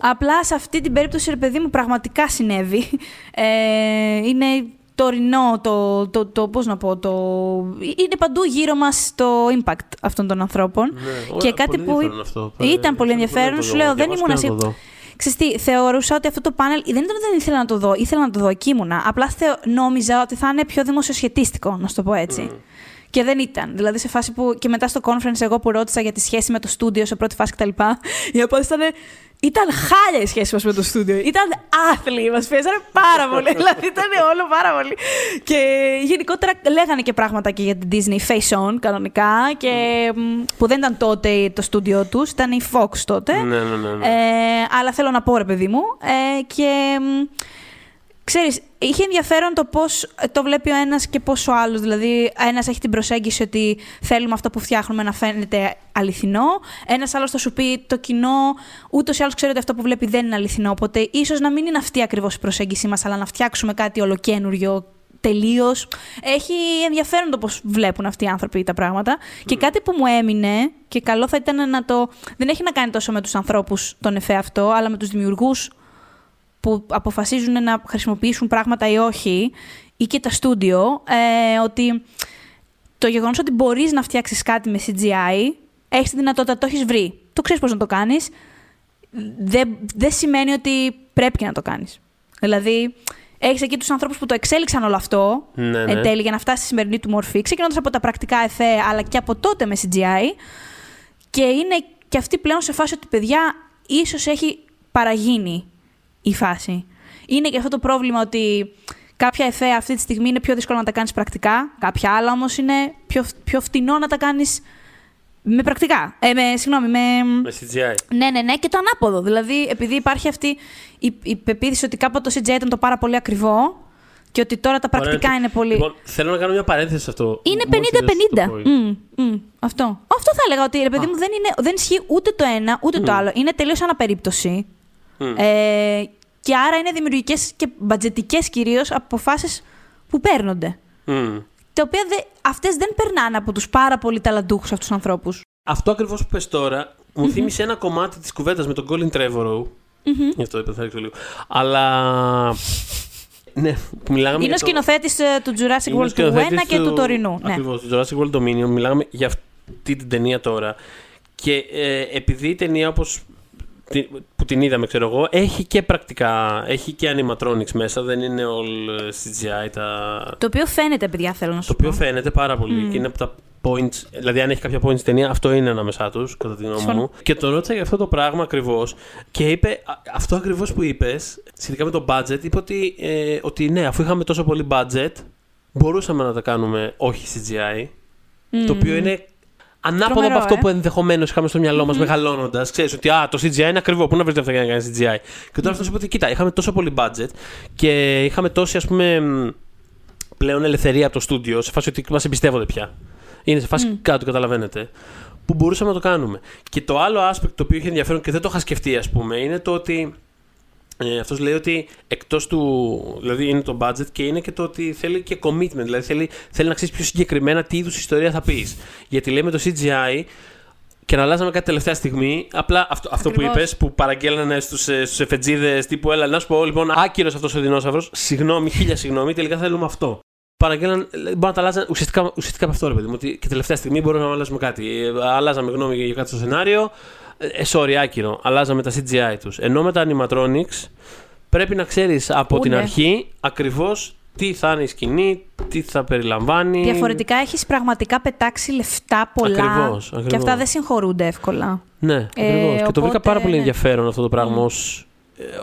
Απλά σε αυτή την περίπτωση, ρε παιδί μου, πραγματικά συνέβη. Ε, είναι τωρινό, το, το, το, πώς να πω, το... είναι παντού γύρω μας το impact αυτών των ανθρώπων. Ναι, και κάτι που αυτό. ήταν πολύ ενδιαφέρον, σου λέω, δεν ήμουν εσύ. Ξέρετε, θεωρούσα ότι αυτό το πάνελ δεν ήταν ότι δεν ήθελα να το δω, ήθελα να το δω εκεί ήμουνα. Απλά θεω... νόμιζα ότι θα είναι πιο δημοσιοσχετίστικο, να σου το πω έτσι. Mm. Και δεν ήταν. Δηλαδή, σε φάση που και μετά στο conference, εγώ που ρώτησα για τη σχέση με το στούντιο σε πρώτη φάση κτλ. Η απάντηση ήταν ήταν χάλια η σχέση μας με το στούντιο. Ήταν άθλοι, μας πιέζανε πάρα πολύ. δηλαδή ήταν όλο πάρα πολύ. Και γενικότερα λέγανε και πράγματα και για την Disney Face On κανονικά. Και, που δεν ήταν τότε το στούντιο τους, ήταν η Fox τότε. Ναι, ναι, ναι. ναι. Ε, αλλά θέλω να πω, ρε παιδί μου. Ε, και Ξέρεις, είχε ενδιαφέρον το πώς ε, το βλέπει ο ένας και πώς ο άλλος. Δηλαδή, ένας έχει την προσέγγιση ότι θέλουμε αυτό που φτιάχνουμε να φαίνεται αληθινό. Ένας άλλος θα σου πει το κοινό ούτως ή άλλως ξέρει ότι αυτό που βλέπει δεν είναι αληθινό. Οπότε, ίσως να μην είναι αυτή ακριβώς η προσέγγιση μας, αλλά να φτιάξουμε κάτι ολοκένουργιο τελείως. Έχει ενδιαφέρον το πώς βλέπουν αυτοί οι άνθρωποι τα πράγματα. Και κάτι που μου έμεινε, και καλό θα ήταν να το. Δεν έχει να κάνει τόσο με τους ανθρώπους τον εφέ αυτό, αλλά με τους δημιουργούς που αποφασίζουν να χρησιμοποιήσουν πράγματα ή όχι, ή και τα στούντιο, ε, ότι το γεγονός ότι μπορείς να φτιάξεις κάτι με CGI, έχεις τη δυνατότητα, το έχεις βρει. Το ξέρεις πώς να το κάνεις. Δεν, δεν σημαίνει ότι πρέπει και να το κάνεις. Δηλαδή, έχεις εκεί τους ανθρώπους που το εξέλιξαν όλο αυτό ναι, ναι. εν τέλει για να φτάσεις στη σημερινή του μορφή, ξεκινώντας από τα πρακτικά εφέ, αλλά και από τότε με CGI. Και είναι και αυτή πλέον σε φάση ότι παιδιά ίσως έχει παραγίνει η φάση. Είναι και αυτό το πρόβλημα ότι κάποια εφέ αυτή τη στιγμή είναι πιο δύσκολο να τα κάνεις πρακτικά, κάποια άλλα όμως είναι πιο, πιο φτηνό να τα κάνεις με πρακτικά. Ε, με, συγγνώμη, με... Με CGI. Ναι, ναι, ναι, και το ανάποδο. Δηλαδή, επειδή υπάρχει αυτή η, η πεποίθηση ότι κάποτε το CGI ήταν το πάρα πολύ ακριβό και ότι τώρα τα πρακτικά είναι πολύ. Λοιπόν, θέλω να κάνω μια παρένθεση σε αυτό. Είναι 50-50. Mm, mm, αυτό. Αυτό θα έλεγα ότι ρε παιδί μου δεν, είναι, δεν ισχύει ούτε το ένα ούτε το άλλο. Είναι τελείως αναπερίπτωση. Ε, και άρα είναι δημιουργικές και μπατζετικές κυρίως αποφάσεις που παίρνονται. Mm. Τα οποία δε, αυτές δεν περνάνε από τους πάρα πολύ ταλαντούχους αυτούς τους ανθρώπους. Αυτό ακριβώς που πες τώρα μου θύμισε ένα κομμάτι της κουβέντας με τον Colin Trevorrow. Mm-hmm. Γι' αυτό είπα θα λίγο. Αλλά... ναι, μιλάγαμε Είναι ο σκηνοθέτης το... του Jurassic World του 1 και του τωρινού. Ναι. Ακριβώς, του Jurassic World Dominion. Μιλάγαμε για αυτή την ταινία τώρα. Και ε, επειδή η ταινία, όπως που την είδαμε, ξέρω εγώ, έχει και πρακτικά, έχει και animatronics μέσα, δεν είναι all ε, CGI. Τα... Το οποίο φαίνεται, παιδιά, θέλω να σου Το οποίο φαίνεται πάρα πολύ mm. και είναι από τα points, δηλαδή αν έχει κάποια points ταινία, αυτό είναι ανάμεσά τους, κατά τη γνώμη μου. Και τον ρώτησα για αυτό το πράγμα ακριβώς και είπε, αυτό ακριβώς που είπες, σχετικά με το budget, είπε ότι, ε, ότι ναι, αφού είχαμε τόσο πολύ budget, μπορούσαμε να τα κάνουμε όχι CGI. Mm. Το οποίο είναι Ανάποδο από αυτό ε. που ενδεχομένως είχαμε στο μυαλό μας mm-hmm. μεγαλώνοντας. Ξέρεις ότι α, το CGI είναι ακριβό. Πού να βρείτε αυτά για να κάνει CGI. Και τώρα αυτό σου είπε ότι κοίτα, είχαμε τόσο πολύ budget και είχαμε τόση ας πούμε πλέον ελευθερία από το στούντιο σε φάση ότι μας εμπιστεύονται πια. Είναι σε φάση mm. κάτω, καταλαβαίνετε. Που μπορούσαμε να το κάνουμε. Και το άλλο aspect το οποίο είχε ενδιαφέρον και δεν το είχα σκεφτεί, ας πούμε, είναι το ότι ε, Αυτός λέει ότι εκτός του. Δηλαδή είναι το budget και είναι και το ότι θέλει και commitment. Δηλαδή θέλει, θέλει να ξέρεις πιο συγκεκριμένα τι είδους ιστορία θα πεις. Γιατί λέει με το CGI και να αλλάζαμε κάτι τελευταία στιγμή. Απλά αυτό, αυτό που είπες, που παραγγέλνανε στους στους εφετζίδες τύπου Έλα, να σου πω λοιπόν, άκυρος αυτός ο δεινόσαυρος. Συγγνώμη, χίλια συγγνώμη, τελικά θέλουμε αυτό. Παραγγέλναν, μπορεί να τα αλλάζαν ουσιαστικά, ουσιαστικά από αυτό, ρε παιδί μου. Ότι και τελευταία στιγμή μπορούμε να αλλάζουμε κάτι. Ε, αλλάζαμε γνώμη για κάτι στο σενάριο ε, sorry, άκυρο. Αλλάζαμε τα CGI τους. Ενώ με τα animatronics πρέπει να ξέρεις από την αρχή ακριβώς τι θα είναι η σκηνή, τι θα περιλαμβάνει. Διαφορετικά έχεις πραγματικά πετάξει λεφτά πολλά. Ακριβώς, ακριβώς. Και αυτά δεν συγχωρούνται εύκολα. Ναι, ακριβώς. Ε, και το βρήκα πάρα πολύ ενδιαφέρον αυτό το πράγμα mm. ως, ε,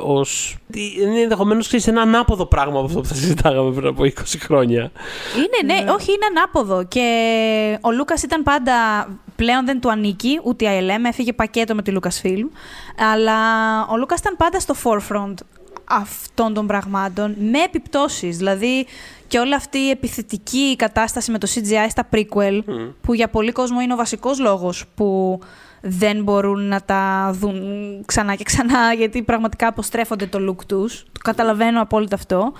ως... Είναι ενδεχομένως ένα ανάποδο πράγμα από αυτό που θα συζητάγαμε πριν από 20 χρόνια. Είναι, ναι, ναι, όχι, είναι ανάποδο. Και ο Λούκας ήταν πάντα πλέον δεν του ανήκει ούτε η ILM, έφυγε πακέτο με τη Lucasfilm. Αλλά ο Λούκας ήταν πάντα στο forefront αυτών των πραγμάτων με επιπτώσεις. Δηλαδή και όλη αυτή η επιθετική κατάσταση με το CGI στα prequel, που για πολλοί κόσμο είναι ο βασικός λόγος που δεν μπορούν να τα δουν ξανά και ξανά, γιατί πραγματικά αποστρέφονται το look τους. Το καταλαβαίνω απόλυτα αυτό.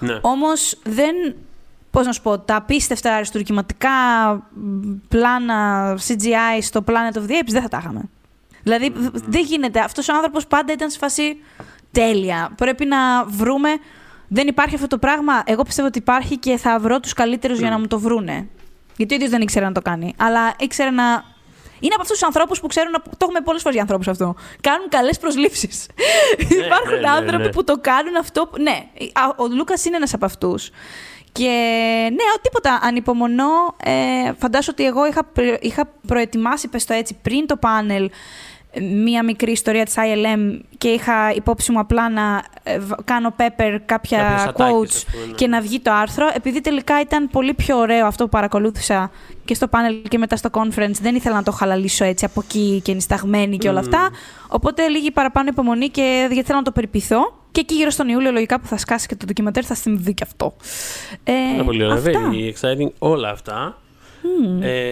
Ναι. Όμως δεν πώς να σου πω, τα απίστευτα αριστουργηματικά πλάνα CGI στο Planet of the Apes δεν θα τα είχαμε. Δηλαδή δεν γίνεται. Αυτός ο άνθρωπος πάντα ήταν σε φάση τέλεια. Πρέπει να βρούμε... Δεν υπάρχει αυτό το πράγμα. Εγώ πιστεύω ότι υπάρχει και θα βρω τους καλύτερους για να μου το βρούνε. Γιατί ο ίδιος δεν ήξερε να το κάνει. Αλλά ήξερε να είναι από αυτούς τους ανθρώπους που ξέρουν. Το έχουμε πολλές φορές για ανθρώπους αυτό. Κάνουν καλές προσλήψεις. Ναι, Υπάρχουν ναι, ναι, άνθρωποι ναι. που το κάνουν αυτό. που- Ναι, ο Λούκας είναι ένας από αυτούς. Και ναι, ο, τίποτα. Ανυπομονώ. Ε, φαντάσου ότι εγώ είχα, πρε- είχα προετοιμάσει, πες το έτσι, πριν το πάνελ ε, μία μικρή ιστορία της ILM και είχα υπόψη μου απλά να ε, β- κάνω pepper Κάποιες κάποια ατάκες, quotes ας πούμε, ναι. και να βγει το άρθρο. Επειδή τελικά ήταν πολύ πιο ωραίο αυτό που παρακολούθησα και στο πάνελ και μετά στο conference, δεν ήθελα να το χαλαλίσω έτσι από εκεί και νησταγμένη και όλα Μμμ. αυτά. Οπότε λίγη παραπάνω υπομονή και γιατί θέλω να το περιποιηθώ. Και εκεί γύρω στον Ιούλιο, λογικά που θα σκάσει και το ντοκιμαντέρ, θα συμβεί και αυτό. Ε, Πάρα πολύ ωραία. αυτά. Very exciting όλα αυτά. Ε,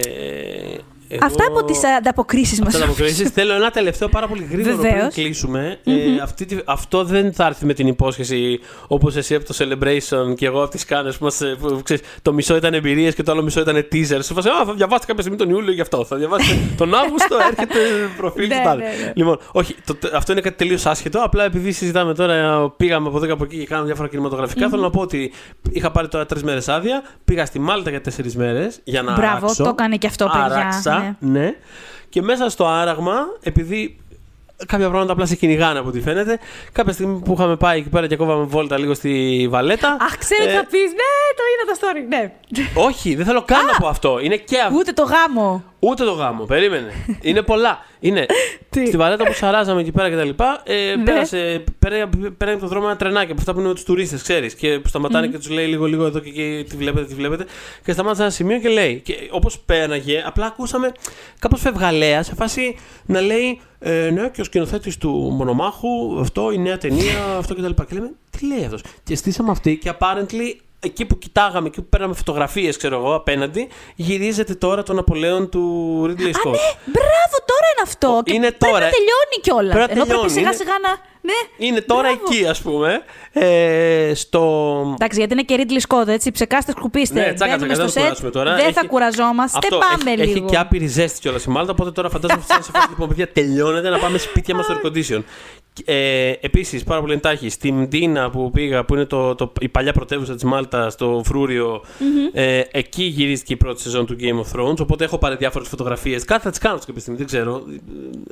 εγώ- Αυτά από τις ανταποκρίσεις μας. Αυτά τα αποκρίσεις. Θέλω ένα τελευταίο πάρα πολύ γρήγορο πριν Βεβαίως. κλείσουμε. Ε, αυτή, τη- αυτό δεν θα έρθει με την υπόσχεση όπως εσύ από το Celebration και εγώ από τις Κάνες που, μας, ε, που ξέρεις, το μισό ήταν εμπειρίες και το άλλο μισό ήταν teaser. Σου φάση, Α, θα διαβάσετε κάποια στιγμή τον Ιούλιο γι' αυτό. Θα διαβάσετε τον Αύγουστο, έρχεται προφίλ Ναι, του τάδε. ναι, ναι. Λοιπόν, όχι, το, αυτό είναι κάτι τελείως άσχετο. Απλά επειδή συζητάμε τώρα, πήγαμε από εδώ και από εκεί και κάναμε διάφορα κινηματογραφικά, θέλω να πω ότι είχα πάρει τώρα τρεις μέρες άδεια. Πήγα στη Μάλτα για τέσσερις μέρες για να Μπράβο, αράξω. το έκανε και αυτό, παιδιά, Άραξα, ναι. Και μέσα στο άραγμα, επειδή κάποια πράγματα απλά σε κυνηγάνε από ό,τι φαίνεται, κάποια στιγμή που είχαμε πάει εκεί πέρα και κόβαμε βόλτα λίγο στη Βαλέτα. Αχ, ξέρω τι ε, θα πεις. Ναι, το είδα το story. Ναι. Όχι, δεν θέλω καν να πω αυτό. Είναι και αυτό. Ούτε το γάμο. Ούτε το γάμο, περίμενε. Είναι πολλά. Είναι Τι; στη βαρέτα που σαράζαμε εκεί πέρα και τα λοιπά. Ε, Ναι. Πέρασε, πέρασε, πέρασε από το δρόμο ένα τρενάκι από αυτά που είναι με τους τουρίστες, ξέρεις. Και που σταματάνε και τους λέει λίγο, λίγο εδώ και εκεί, τι βλέπετε, τι βλέπετε. Και σταμάτησε ένα σημείο και λέει. Και όπως πέρναγε, απλά ακούσαμε κάπως φευγαλέα σε φάση να λέει ε, Ναι, και ο σκηνοθέτης του Μονομάχου, αυτό, η νέα ταινία, αυτό κτλ. Και, και λέμε, τι λέει αυτός. Και στήσαμε αυτή και apparently εκεί που κοιτάγαμε, εκεί που παίρναμε φωτογραφίες, ξέρω εγώ, απέναντι, γυρίζεται τώρα το Ναπολέον του Ridley Scott. Μπράβο, τώρα είναι αυτό. Και Είναι πρέπει τώρα. να τελειώνει κιόλας. Πρέπει να Ενώ πρέπει τελειώνει, σιγά είναι- σιγά να. Ναι. Είναι τώρα Μπράβο. εκεί, ας πούμε. Ε, στο. Εντάξει, γιατί είναι και Ridley Scott, έτσι. Ψεκάστε, σκουπίστε. Ναι, τσάκα, Μπαίνουμε τσάκα, στο δεν σετ. κουράσουμε τώρα. Δεν Έχει- θα κουραζόμαστε. Αυτό Πάμε έχει, λίγο. έχει και άπειρη ζέστη κιόλας η Μάλτα, οπότε τώρα φαντάζομαι ότι θα είναι σε φάση λοιπόν, παιδιά, τελειώνεται να πάμε σπίτια μας στο air condition. Ε, Επίσης, πάρα πολύ εντάχει, στη Μντίνα που πήγα, που είναι το, το, η παλιά πρωτεύουσα της Μάλτας, στο φρουριο ε, εκεί γυρίστηκε η πρώτη σεζόν του Game of Thrones. Οπότε έχω πάρει διάφορες φωτογραφίες. Κάτι θα τις κάνω κάποια στιγμή, δεν ξέρω.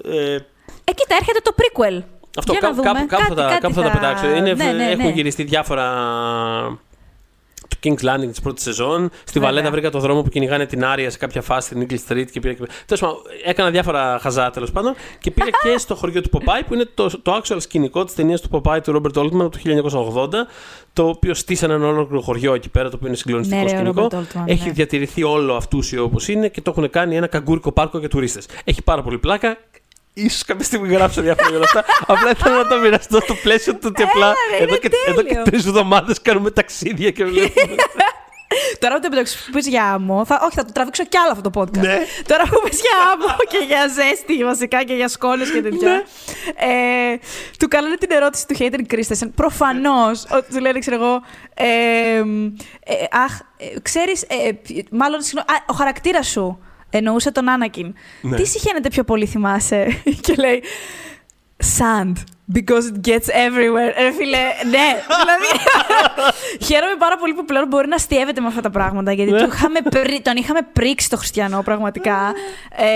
Ε, Ε, κοίτα, έρχεται το prequel. αυτό Για να κάπου, δούμε. κάπου, κάπου, θα, τα, Κάτι- κάπου θα κάτι τα πετάξω. Είναι, Ναι, ναι, έχουν ναι. γυριστεί διάφορα. Το King's Landing της πρώτης σεζόν. Στη Βέβαια. Βαλέτα βρήκα το δρόμο που κυνηγάνε την Άρια σε κάποια φάση στην Eagle Street και πήρα και. Τέλος πάντων, έκανα διάφορα χαζά τέλος πάντων και πήγα και στο χωριό του Popeye που είναι το, το actual σκηνικό της ταινίας του Popeye του Robert Altman από το 1980. Το οποίο στήσανε ένα ολόκληρο χωριό εκεί πέρα, το οποίο είναι συγκλονιστικό Ναι, ρε, ο σκηνικό. Robert Altman, Έχει ναι. διατηρηθεί όλο αυτούσιο όπως είναι και το έχουν κάνει ένα καγκούρικο πάρκο για τουρίστες. Έχει πάρα πολύ πλάκα. Ίσως κάποια στιγμή γράψω διάφορα για όλα αυτά. Απλά ήθελα να το μοιραστώ στο πλαίσιο του ότι απλά ρε, εδώ, είναι και, εδώ και τέλειο. τρεις εβδομάδες κάνουμε ταξίδια και βλέπουμε. Τώρα που το επιταξύ που πεις για άμμο, θα, όχι, θα το τραβήξω κι άλλο αυτό το podcast. Ναι. Τώρα που πεις για άμμο και για ζέστη βασικά και για σκόνες και τέτοια. Ναι. ε, του κάνανε την ερώτηση του Hayden Christensen. Προφανώς, ότι του λένε, ξέρω εγώ, ε, ε, αχ, ε, ξέρεις, ε, μάλλον, συγγνώμη, α, ο χαρακτήρας σου εννοούσε τον Άνακιν. Ναι. Τι συχαίνεται πιο πολύ θυμάσαι; Και λέει Sand. Because it gets everywhere. Ρε φίλε, ναι. δηλαδή. χαίρομαι πάρα πολύ που πλέον μπορεί να αστείευεται με αυτά τα πράγματα. Γιατί Ναι. του είχαμε πρι- τον είχαμε πρίξει το χριστιανό, πραγματικά.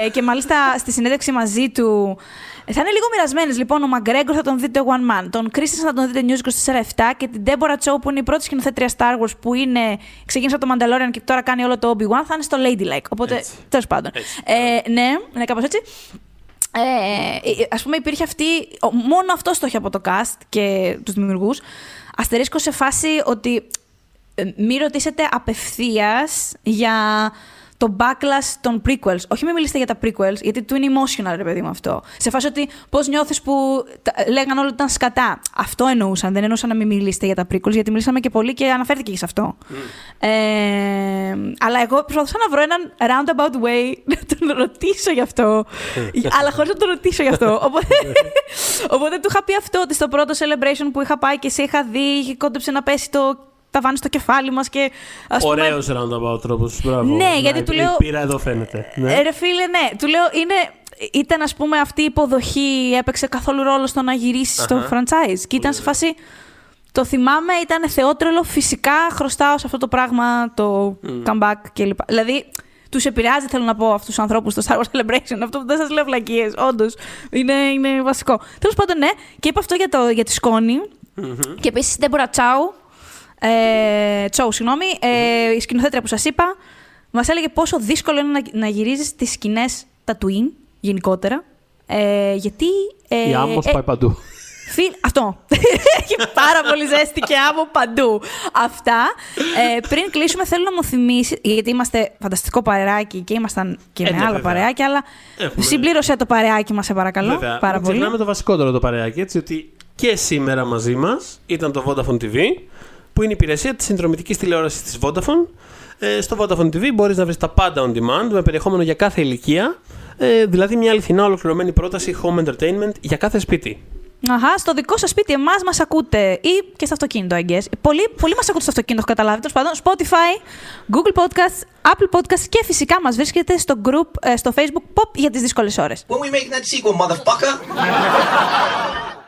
ε, και μάλιστα στη συνέντευξη μαζί του. Ε, Θα είναι λίγο μοιρασμένες. Λοιπόν, ο Μαγκρέγκορ θα τον δείτε One Man. Τον Κρίστεν θα τον δείτε News 24-7. Και την Deborah Chow που είναι η πρώτη σκηνοθέτρια Star Wars που είναι, ξεκίνησε από το Mandalorian και τώρα κάνει όλο το Obi-Wan θα είναι στο Ladylike. Οπότε, Έτσι. τέλος πάντων. Έτσι. Ε, ναι, ναι, κάπως έτσι. Ε, ας πούμε υπήρχε αυτή, ο- μόνο αυτό το είχε από το cast και τους δημιουργούς, αστερίσκο σε φάση ότι ε, μη ρωτήσετε απευθείας για το backlash των prequels. Όχι μην μιλήσετε για τα prequels, γιατί του είναι emotional, ρε παιδί μου αυτό. Σε φάση ότι πώς νιώθεις που τα- λέγαν όλοι ότι ήταν σκατά. Αυτό εννοούσαν. Δεν εννοούσαν να μην μιλήσετε για τα prequels, γιατί μιλήσαμε και πολύ και αναφέρθηκε και σε αυτό. Ε, αλλά εγώ προσπαθούσα να βρω έναν roundabout way να τον ρωτήσω γι' αυτό. αλλά χωρίς να τον ρωτήσω γι' αυτό. οπότε, οπότε του είχα πει αυτό ότι στο πρώτο celebration που είχα πάει και σε είχα δει, είχε κόντεψε να πέσει το ταβάνι στο κεφάλι μας και. Ας πούμε, Ωραίος roundabout τρόπος. Μπράβο. Ναι, γιατί Να, του η λέω- πείρα εδώ φαίνεται. Ναι. Ε, ρε φίλε, ναι. Του λέω, είναι, ήταν ας πούμε αυτή η υποδοχή, έπαιξε καθόλου ρόλο στο να γυρίσεις στο Αχα. franchise. Και ήταν σε φάση. Το θυμάμαι, ήταν θεότρελο. Φυσικά χρωστάω σε αυτό το πράγμα το comeback κλπ. Δηλαδή, τους επηρεάζει, θέλω να πω, αυτούς τους ανθρώπους στο Star Wars Celebration. Αυτό που δεν σας λέω βλακίες. Όντως, είναι, είναι βασικό. Τέλος πάντων, ναι, και είπα αυτό για, το, για τη σκόνη. Και επίσης η Ντέμπορα Τσάου, ε, Τσόου, συγγνώμη, ε, η σκηνοθέτρια που σας είπα, μας έλεγε πόσο δύσκολο είναι να, να γυρίζεις τις σκηνές Tatooine γενικότερα. Ε, γιατί. Ε, Η άμμος ε, πάει παντού. Φίλ, αυτό. Έχει πάρα πολύ ζέστη και άμμο παντού. Αυτά. Ε, πριν κλείσουμε, θέλω να μου θυμίσει. Γιατί είμαστε φανταστικό παρεάκι και ήμασταν και Ε, με ναι, άλλα βέβαια. παρεάκια, αλλά Έχουμε- συμπλήρωσε το παρεάκι μας, σε παρακαλώ. Βέβαια, πάρα μην πολύ. ξεχνάμε το βασικότερο το παρεάκι, έτσι, ότι και σήμερα μαζί μας ήταν το Vodafone TV, που είναι η υπηρεσία της συνδρομητικής τηλεόρασης της Vodafone. Ε, στο Vodafone TV μπορείς να βρεις τα πάντα on demand με περιεχόμενο για κάθε ηλικία. Ε, δηλαδή μια αληθινά ολοκληρωμένη πρόταση home entertainment για κάθε σπίτι. Αχα, στο δικό σας σπίτι, εμάς μας ακούτε. ή και στο αυτοκίνητο, I guess. Πολλοί, πολλοί μας ακούτε στο αυτοκίνητο, έχω καταλάβει. Τέλος πάντων, Spotify, Google Podcasts, Apple Podcasts και φυσικά μας βρίσκεται στο group, ε, στο Facebook Pop για τις δύσκολες ώρες. When we making that sequel, motherfucker?